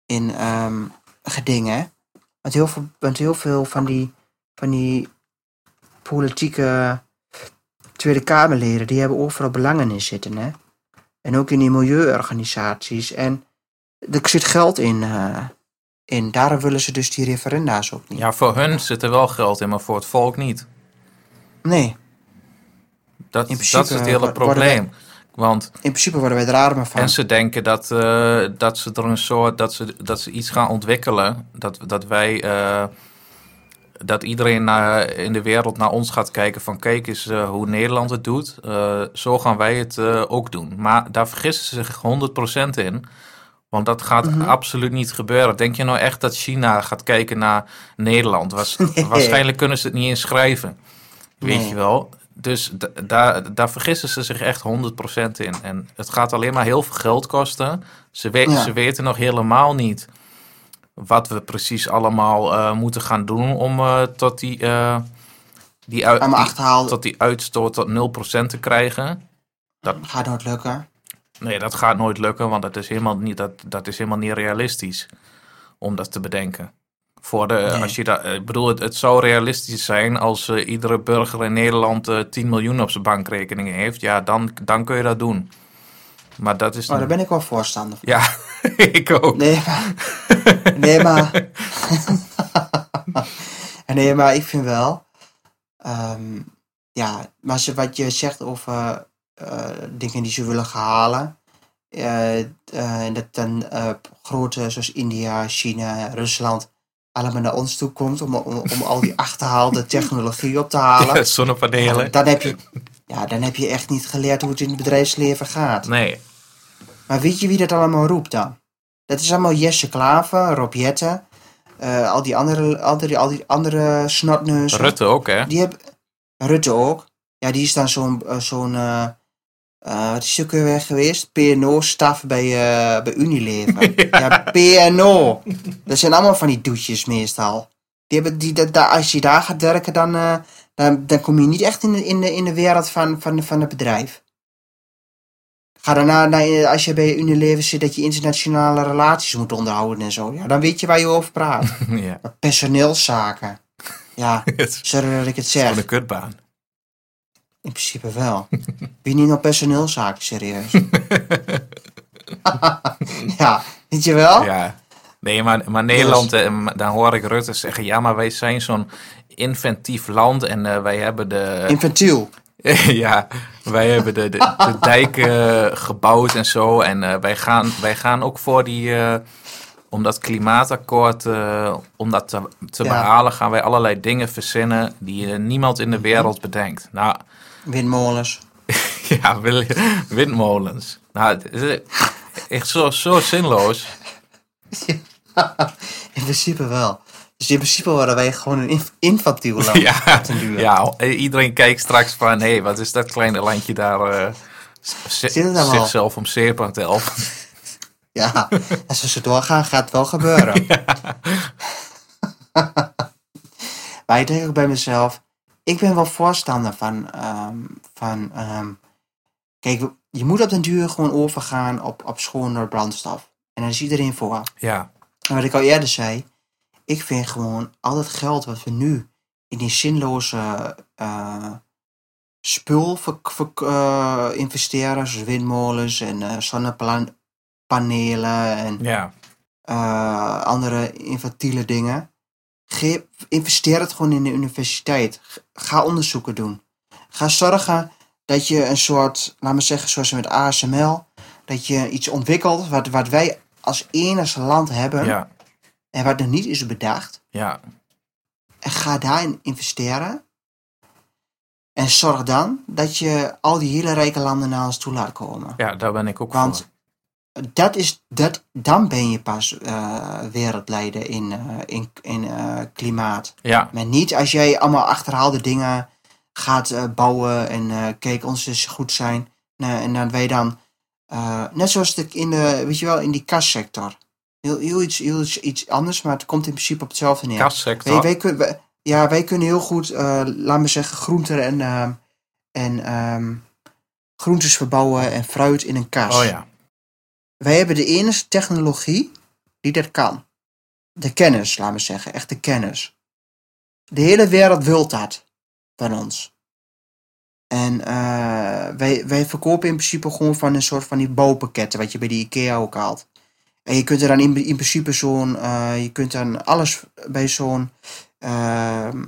in ehm, gedingen. Want heel, veel, want heel veel van die, van die politieke Tweede Kamerleden, die hebben overal belangen in zitten, hè. En ook in die milieuorganisaties. En er zit geld in. eh, in. Daarom willen ze dus die referenda's ook niet. Ja, voor hun zit er wel geld in, maar voor het volk niet. Nee, Dat, principe dat is het hele worden probleem. Want in principe worden wij er armer van. En ze denken dat, eh, dat ze er een soort dat ze, dat ze iets gaan ontwikkelen. Dat, dat wij eh, dat iedereen naar, in de wereld naar ons gaat kijken van kijk eens eh, hoe Nederland het doet. Eh, zo gaan wij het eh, ook doen. Maar daar vergissen ze zich 100% in. Want dat gaat Mhm. absoluut niet gebeuren. Denk je nou echt dat China gaat kijken naar Nederland? Was, Nee. Waarschijnlijk kunnen ze het niet inschrijven. Weet Nee. je wel? Dus da- daar, daar vergissen ze zich echt 100% in. En het gaat alleen maar heel veel geld kosten. Ze, we- Ja. ze weten nog helemaal niet wat we precies allemaal eh, moeten gaan doen om eh, tot, die, eh, die, uit, die- tot die uitstoot tot 0% te krijgen. Gaat nooit lukken. Nee, dat gaat nooit lukken, want dat is helemaal niet, dat, dat is helemaal niet realistisch om dat te bedenken. Voor de, Nee. als je dat, ik bedoel, het, het zou realistisch zijn als iedere burger in Nederland eh 10 miljoen op zijn bankrekening heeft. Ja, dan, dan kun je dat doen. Maar dat is. Oh, daar ben ik wel voorstander van. Ja, ik ook. Nee, maar... Nee, maar... nee, maar ik vind wel... ehm, ja, maar wat je zegt over eh, dingen die ze willen halen... eh, dat dan grote zoals India, China, Rusland... allemaal naar ons toe komt om, om, om al die achterhaalde technologie op te halen. Zonnepanelen. Dan heb, je, ja, dan heb je echt niet geleerd hoe het in het bedrijfsleven gaat. Nee. Maar weet je wie dat allemaal roept dan? Dat is allemaal Jesse Klaver, Rob Jetten, eh, al die andere, al die, al die andere snotneuzen. Rutte ook, hè? Die hebben, Rutte ook. Ja, die is dan zo'n, eh, zo'n eh, wat is ook weer geweest? PNO-staf bij, bij Unilever. ja, PNO. Dat zijn allemaal van die doetjes meestal. Die hebben, die, dat- als je daar gaat werken, dan, dan, dan kom je niet echt in de, in de, in de wereld van, van, van het bedrijf. Ga daarna, naar, als je bij Unilever zit, dat je internationale relaties moet onderhouden en zo. Ja, dan weet je waar je over praat. ja. Personeelszaken. Ja, sorry dat ik het zeg. een kutbaan. In principe wel. Wie niet op personeelszaken, serieus. ja, weet je wel? Ja. Nee, maar, maar Nederland, eh, m- dan hoor ik Rutte zeggen, ja, maar wij zijn zo'n inventief land en eh, wij hebben de, Infantiel. ja, wij hebben de, de, de dijken eh, gebouwd en zo en eh, wij, gaan, wij gaan ook voor die, om dat klimaatakkoord, om dat te, te Ja. behalen, gaan wij allerlei dingen verzinnen die niemand in de wereld bedenkt. Nou, Windmolens. ja, windmolens. Nou, het is echt zo, zo zinloos. In principe wel. Dus in principe worden wij gewoon een inf- infantiel land. Ja, ja, iedereen kijkt straks van, hé, wat is dat kleine landje daar eh, Zit het zichzelf om zeep aan te helpen. Ja, als we zo doorgaan, gaat het wel gebeuren. maar ik denk ook bij mezelf, ik ben wel voorstander van, ehm, van ehm, kijk, je moet op den duur gewoon overgaan op, op schone brandstof. En daar is iedereen voor. Ja, En wat ik al eerder zei, ik vind gewoon al het geld wat we nu in die zinloze eh, spul eh, investeren, zoals windmolens en eh, zonnepanelen en ja, andere infantiele dingen. Ge- investeer het gewoon in de universiteit. Ga onderzoeken doen. Ga zorgen dat je een soort, laat me zeggen, zoals met ASML, dat je iets ontwikkelt wat, wat wij als enige land hebben ja, en wat nog niet is bedacht. ja, En ga daarin investeren. En zorg dan dat je al die hele rijke landen naar ons toe laat komen. ja, daar ben ik ook Want voor. dat is, dat, dan ben je pas eh, wereldleider in, eh, in, in eh, klimaat. Ja, Maar niet als jij allemaal achterhaalde dingen gaat bouwen en kijk, ons is goed zijn. En dan wij dan, net zoals in de, weet je wel, in die kastsector. Heel, heel, iets, heel iets, iets anders, maar het komt in principe op hetzelfde neer. kastsector. Wij, wij, ja, wij kunnen heel goed, eh laat me zeggen, groenten en, ehm, en ehm, groentes verbouwen en fruit in een kas. Oh ja, Wij hebben de enige technologie die dat kan. De kennis, laat me zeggen, echt de kennis. De hele wereld wil dat van ons. En eh, wij, wij verkopen in principe gewoon van een soort van die bouwpakketten, wat je bij de IKEA ook haalt. En je kunt er dan in, in principe zo'n, eh, je kunt dan alles bij zo'n ehm,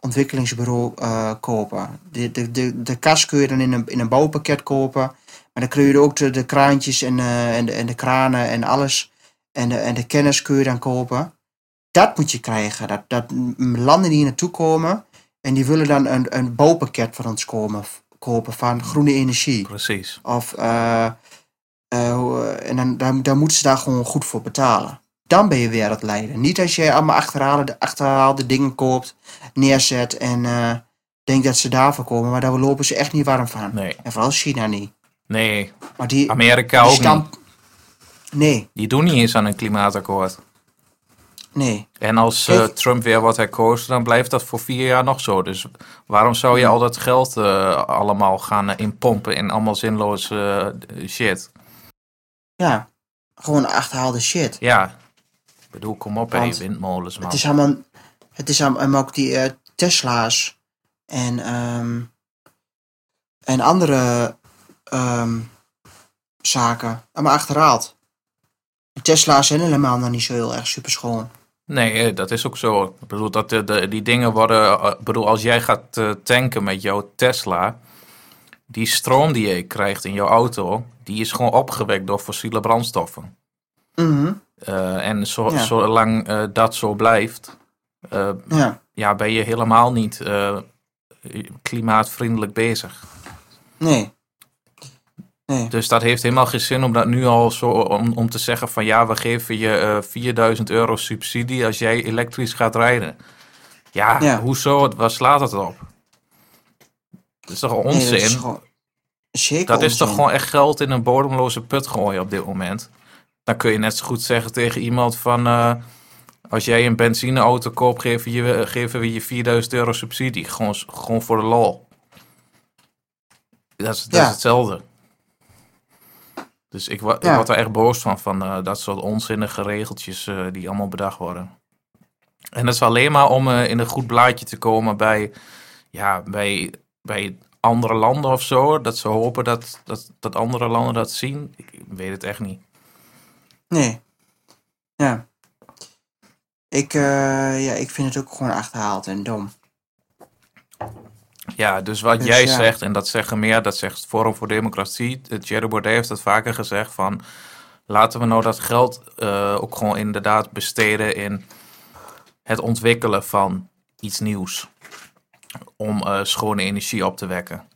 ontwikkelingsbureau eh, kopen. De, de, de, de kast kun je dan in een, in een bouwpakket kopen. Maar dan kun je er ook de, de kraantjes en, eh, en, de, en de kranen en alles. En de, en de kennis kun je dan kopen. Dat moet je krijgen. Dat, dat landen die hier naartoe komen. En die willen dan een, een bouwpakket van ons komen, kopen van groene energie. Precies. Of, en dan, dan, dan moeten ze daar gewoon goed voor betalen. Dan ben je wereldleider. Niet als je allemaal achterhaalde, achterhaalde dingen koopt, neerzet en eh, denkt dat ze daarvoor komen. Maar daar lopen ze echt niet warm van. Nee. En vooral China niet. Nee, Maar die, Amerika die ook niet. Nee, Die doen niet eens aan een klimaatakkoord. nee. En als eh, Trump weer wat herkozen, dan blijft dat voor vier jaar nog zo. Dus waarom zou je al dat geld eh, allemaal gaan eh, inpompen in allemaal zinloze eh, shit? Ja, gewoon achterhaalde shit. Ja, ik bedoel, kom op, hé, Want windmolens, man. Het is allemaal, het is allemaal ook die eh, Tesla's en, ehm, en andere ehm, zaken. Allemaal achterhaald. De Tesla's zijn helemaal nog niet zo heel erg super schoon. Nee, eh, dat is ook zo. Ik bedoel, dat de, de- die dingen worden... eh, Ik bedoel, als jij gaat eh, tanken met jouw Tesla... Die stroom die je krijgt in jouw auto... Die is gewoon opgewekt door fossiele brandstoffen. Mhm, Eh, en zo, Ja. zolang eh, dat zo blijft... eh, Ja, ja, ben je helemaal niet klimaatvriendelijk bezig. nee. Nee, Dus dat heeft helemaal geen zin om dat nu al zo om, om te zeggen van ja, we geven je eh 4000 euro subsidie als jij elektrisch gaat rijden. Ja, Ja. hoezo? Waar slaat het op? Dat is toch nee, onzin? dat is gewoon zeker dat is toch gewoon echt geld in een bodemloze put gooien op dit moment. Dan kun je net zo goed zeggen tegen iemand van eh, als jij een benzineauto koopt, geven, je, geven we je 4000 euro subsidie. Gewoon, gewoon voor de lol. Dat is, dat Ja. is hetzelfde. Dus ik, wa- ik Ja. word er echt boos van, van eh, dat soort onzinnige regeltjes eh, die allemaal bedacht worden. En dat is alleen maar om in een goed blaadje te komen bij, ja, bij, bij andere landen of zo. Dat ze hopen dat, dat, dat andere landen dat zien. Ik weet het echt niet. Nee. Ja. Ik, eh, ja, ik vind het ook gewoon achterhaald en dom. Ja, dus wat Dus jij ja. zegt, en dat zeggen meer, dat zegt Forum voor Democratie. eh, Thierry Baudet heeft dat vaker gezegd van... laten we nou dat geld eh, ook gewoon inderdaad besteden in het ontwikkelen van iets nieuws. Om eh, schone energie op te wekken.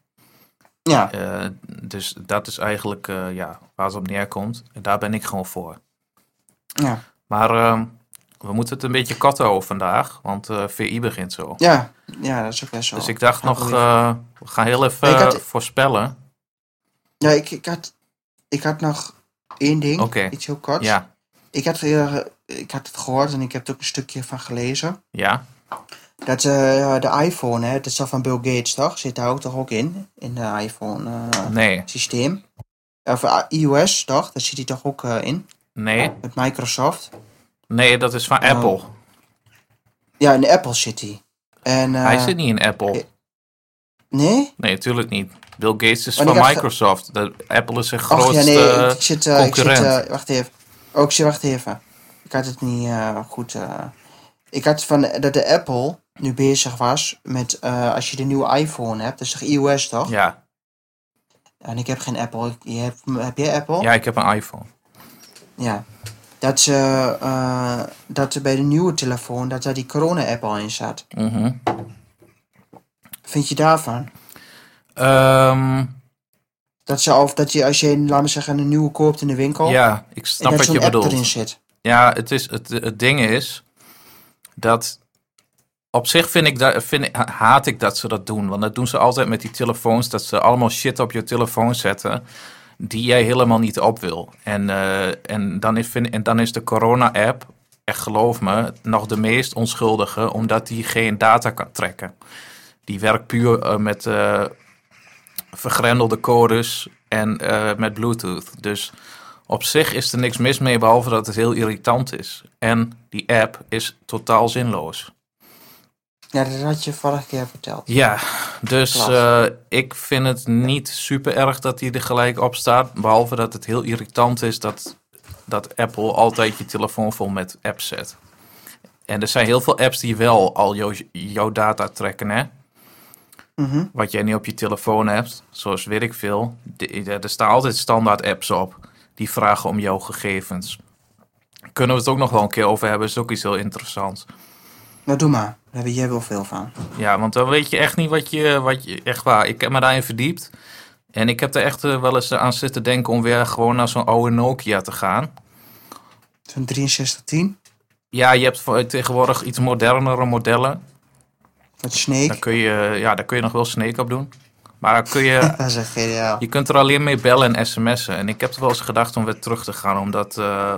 Ja, Eh, dus dat is eigenlijk eh, ja, waar het op neerkomt. En daar ben ik gewoon voor. ja. Maar ehm, we moeten het een beetje katten over vandaag, want VI begint zo. Ja, ja, dat is ook best zo. Dus ik dacht nog, we gaan heel even had- voorspellen. Ja, ik, ik, had, ik had nog één ding. Iets heel kort. Ja, Ik had, ik had het gehoord en ik heb er ook een stukje van gelezen. ja, Dat eh, de iPhone, hè, dat is van Bill Gates toch? Zit daar ook toch ook in? In de iPhone eh, nee, systeem. Of eh, iOS toch? Daar zit hij toch ook in? nee, Met Microsoft. nee, dat is van Oh. Apple. Ja, in Apple zit hij. En, Hij zit niet in Apple. Nee? Nee, natuurlijk niet. Bill Gates is van Microsoft. De, Apple is zijn Och grootste... ja, nee, ik, zit... ik zit concurrent. wacht even. Oh, ik zit, wacht even. Ik had het niet goed... ik had van dat de Apple nu bezig was met... eh, als je de nieuwe iPhone hebt, dat is toch iOS toch? ja. En ik heb geen Apple. Je hebt, heb jij Apple? ja, ik heb een iPhone. Ja. Dat ze... eh, dat bij de nieuwe telefoon, dat daar die corona-app al in zat. Mhm. Vind je daarvan? Ehm, Dat ze of dat je als je, laten we zeggen, een nieuwe koopt in de winkel... ja, ik snap dat wat je bedoelt. erin zit. Ja, het, is, het, het ding is dat op zich vind ik vind haat ik dat ze dat doen. Want dat doen ze altijd met die telefoons, dat ze allemaal shit op je telefoon zetten die jij helemaal niet op wil. En, eh, en, dan, is, en dan is de corona-app, echt geloof me, nog de meest onschuldige, omdat die geen data kan trekken. Die werkt puur eh, met eh, vergrendelde codes en met Bluetooth. Dus op zich is er niks mis mee, behalve dat het heel irritant is. En die app is totaal zinloos. Ja, dat had je vorige keer verteld. Ja, dus eh, ik vind het niet super erg dat hij er gelijk op staat. Behalve dat het heel irritant is dat, dat Apple altijd je telefoon vol met apps zet. En er zijn heel veel apps die wel al jouw jouw data trekken, hè? Mhm. Wat jij niet op je telefoon hebt, zoals weet ik veel. Er staan altijd standaard apps op die vragen om jouw gegevens. Kunnen we het ook nog wel een keer over hebben, is ook iets heel interessants. Nou, doe maar. Daar weet jij wel veel van. Ja, want dan weet je echt niet wat je, wat je echt waar. Ik heb me daarin verdiept. En ik heb er echt eh, wel eens aan zitten denken om weer gewoon naar zo'n oude Nokia te gaan. Zo'n 6310 Ja, je hebt tegenwoordig iets modernere modellen. met Snake. Daar kun je, ja, daar kun je nog wel Snake op doen. Maar dan kun je, Dat is echt geniaal. je kunt er alleen mee bellen en sms'en. En ik heb er wel eens gedacht om weer terug te gaan. Omdat, eh,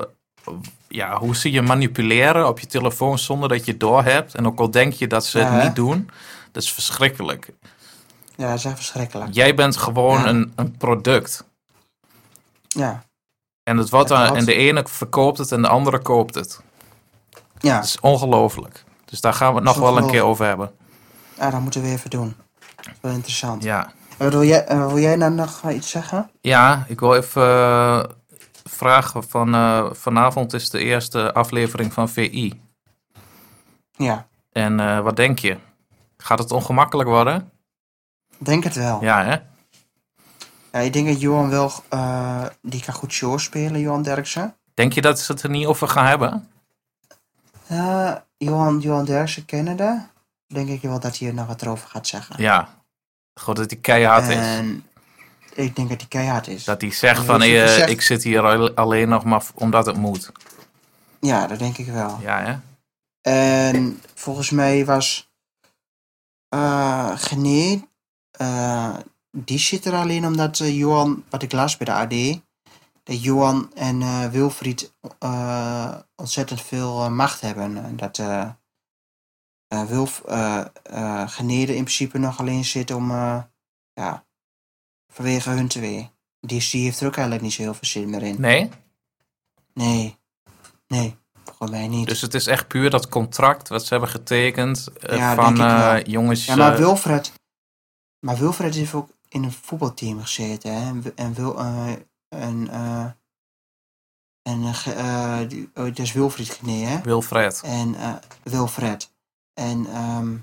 ja, hoe ze je manipuleren op je telefoon zonder dat je het doorhebt. En ook al denk je dat ze Ja, het hè? niet doen. Dat is verschrikkelijk. Ja, dat is echt verschrikkelijk. Jij bent gewoon Ja. een, een product. Ja. En, het wordt dan, klopt. en de ene verkoopt het en de andere koopt het. Ja. Dat is ongelooflijk. Dus daar gaan we het nog wel een keer over hebben. ja, dat moeten we even doen. Dat is wel interessant. Ja, wat wil, jij, eh, wil jij nou nog eh, iets zeggen? ja ik wil even eh, vragen van... eh, vanavond is de eerste aflevering van VI. Ja, En eh, wat denk je? Gaat het ongemakkelijk worden? denk het wel. Ja, hè? Ja, ik denk dat Johan wel, eh, die kan goed show spelen, Johan Derksen. Denk je dat ze het er niet over gaan hebben? Johan, Johan Derksen Canada. Denk ik wel dat hij er nog wat over gaat zeggen. Ja. Goed dat hij keihard is. Ik denk dat hij keihard is. Dat hij zegt van, eh, ik zit hier al- alleen nog maar omdat het moet. Ja, dat denk ik wel. Ja, hè? En volgens mij was Gené, eh, die zit er alleen omdat eh, Johan, wat ik las bij de AD, dat Johan en eh, Wilfried ontzettend veel macht hebben. En dat Wilf, Gené er in principe nog alleen zit om, ja, vanwege hun twee. Die, die heeft er ook eigenlijk niet zo heel veel zin meer in. Nee? Nee, nee, volgens mij niet. Dus het is echt puur dat contract wat ze hebben getekend eh, Ja, van eh, jongens. Ja, maar eh, Wilfred, maar Wilfred heeft ook in een voetbalteam gezeten. Hè? En, en, Wil, en, en die- oh, dat is Wilfried Gené, hè? Wilfred. En Wilfred. En ehm,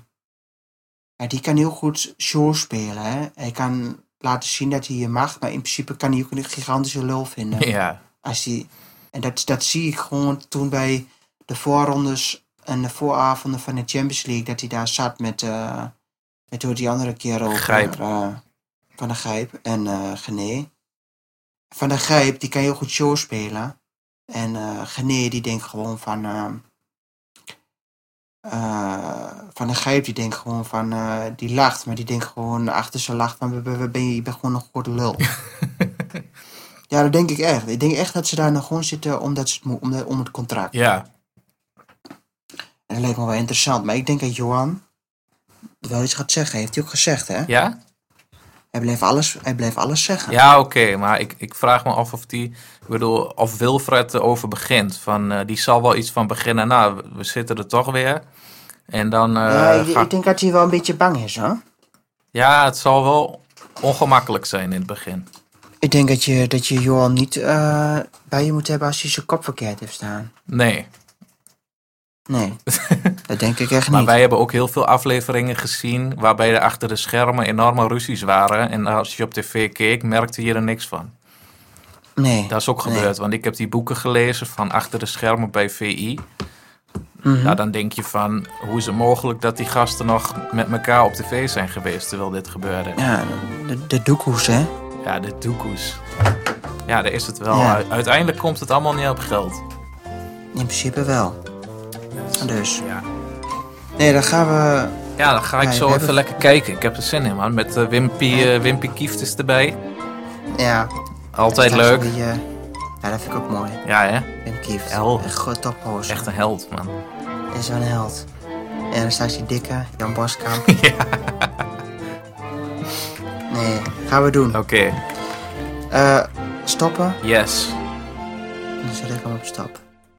ja, die kan heel goed show spelen. Hè? Hij kan laten zien dat hij je mag, maar in principe kan hij ook een gigantische lul vinden. Ja, Als hij, en dat, dat zie ik gewoon toen bij de voorrondes en de vooravonden van de Champions League, dat hij daar zat met, eh met hoe die andere keer over. Gijp. eh, van de Gijp en eh Gené. Van de Gijp, die kan heel goed show spelen. En eh Gené, die denkt gewoon van... eh, van de Gijp, die denkt gewoon van... eh, die lacht, maar die denkt gewoon achter zijn lacht van... "Waar- waar ben je, je bent gewoon een grote lul. Ja, dat denk ik echt. Ik denk echt dat ze daar nog gewoon zitten omdat ze het om, om het contract. ja. En dat lijkt me wel interessant. Maar ik denk dat Johan wel iets gaat zeggen. Heeft hij ook gezegd, hè? Ja? Hij bleef alles, hij bleef alles zeggen. Ja, oké. maar ik, ik vraag me af of die... Ik bedoel, of Wilfred erover begint. Van, eh, die zal wel iets van beginnen. Nou, we- zitten er toch weer. En dan... eh, Ja, ik, ga- ik denk dat hij wel een beetje bang is, hoor. Ja, het zal wel ongemakkelijk zijn in het begin. Ik denk dat je, dat je Johan niet eh, bij je moet hebben als hij zijn kop verkeerd heeft staan. Nee. Nee, dat denk ik echt Maar niet. wij hebben ook heel veel afleveringen gezien... waarbij er achter de schermen enorme ruzies waren. En als je op tv keek, merkte je er niks van. Nee. Dat is ook Nee. gebeurd, want ik heb die boeken gelezen van achter de schermen bij VI. Mhm. Nou, dan denk je van, hoe is het mogelijk dat die gasten nog met elkaar op tv zijn geweest terwijl dit gebeurde? Ja, de, de doekoes, hè? Ja, de doekoes. Ja, daar is het wel. Ja. Uiteindelijk komt het allemaal niet op geld. In principe wel. Dus. Ja, Nee, dan gaan we... ja dan ga ik zo even hebben- lekker kijken. Ik heb er zin in, man. Met eh, Wimpy, eh, Wimpy Kieft erbij. Ja. Altijd leuk. weer, eh, ja, dat vind ik ook mooi. Ja, hè? Wim Kieft. Echt. Echt een held, man. Is een held. En dan staat die dikke Jan Boskamp. ja. Nee, gaan we doen. Oké, Eh, stoppen. yes. Dan zet ik hem op stop.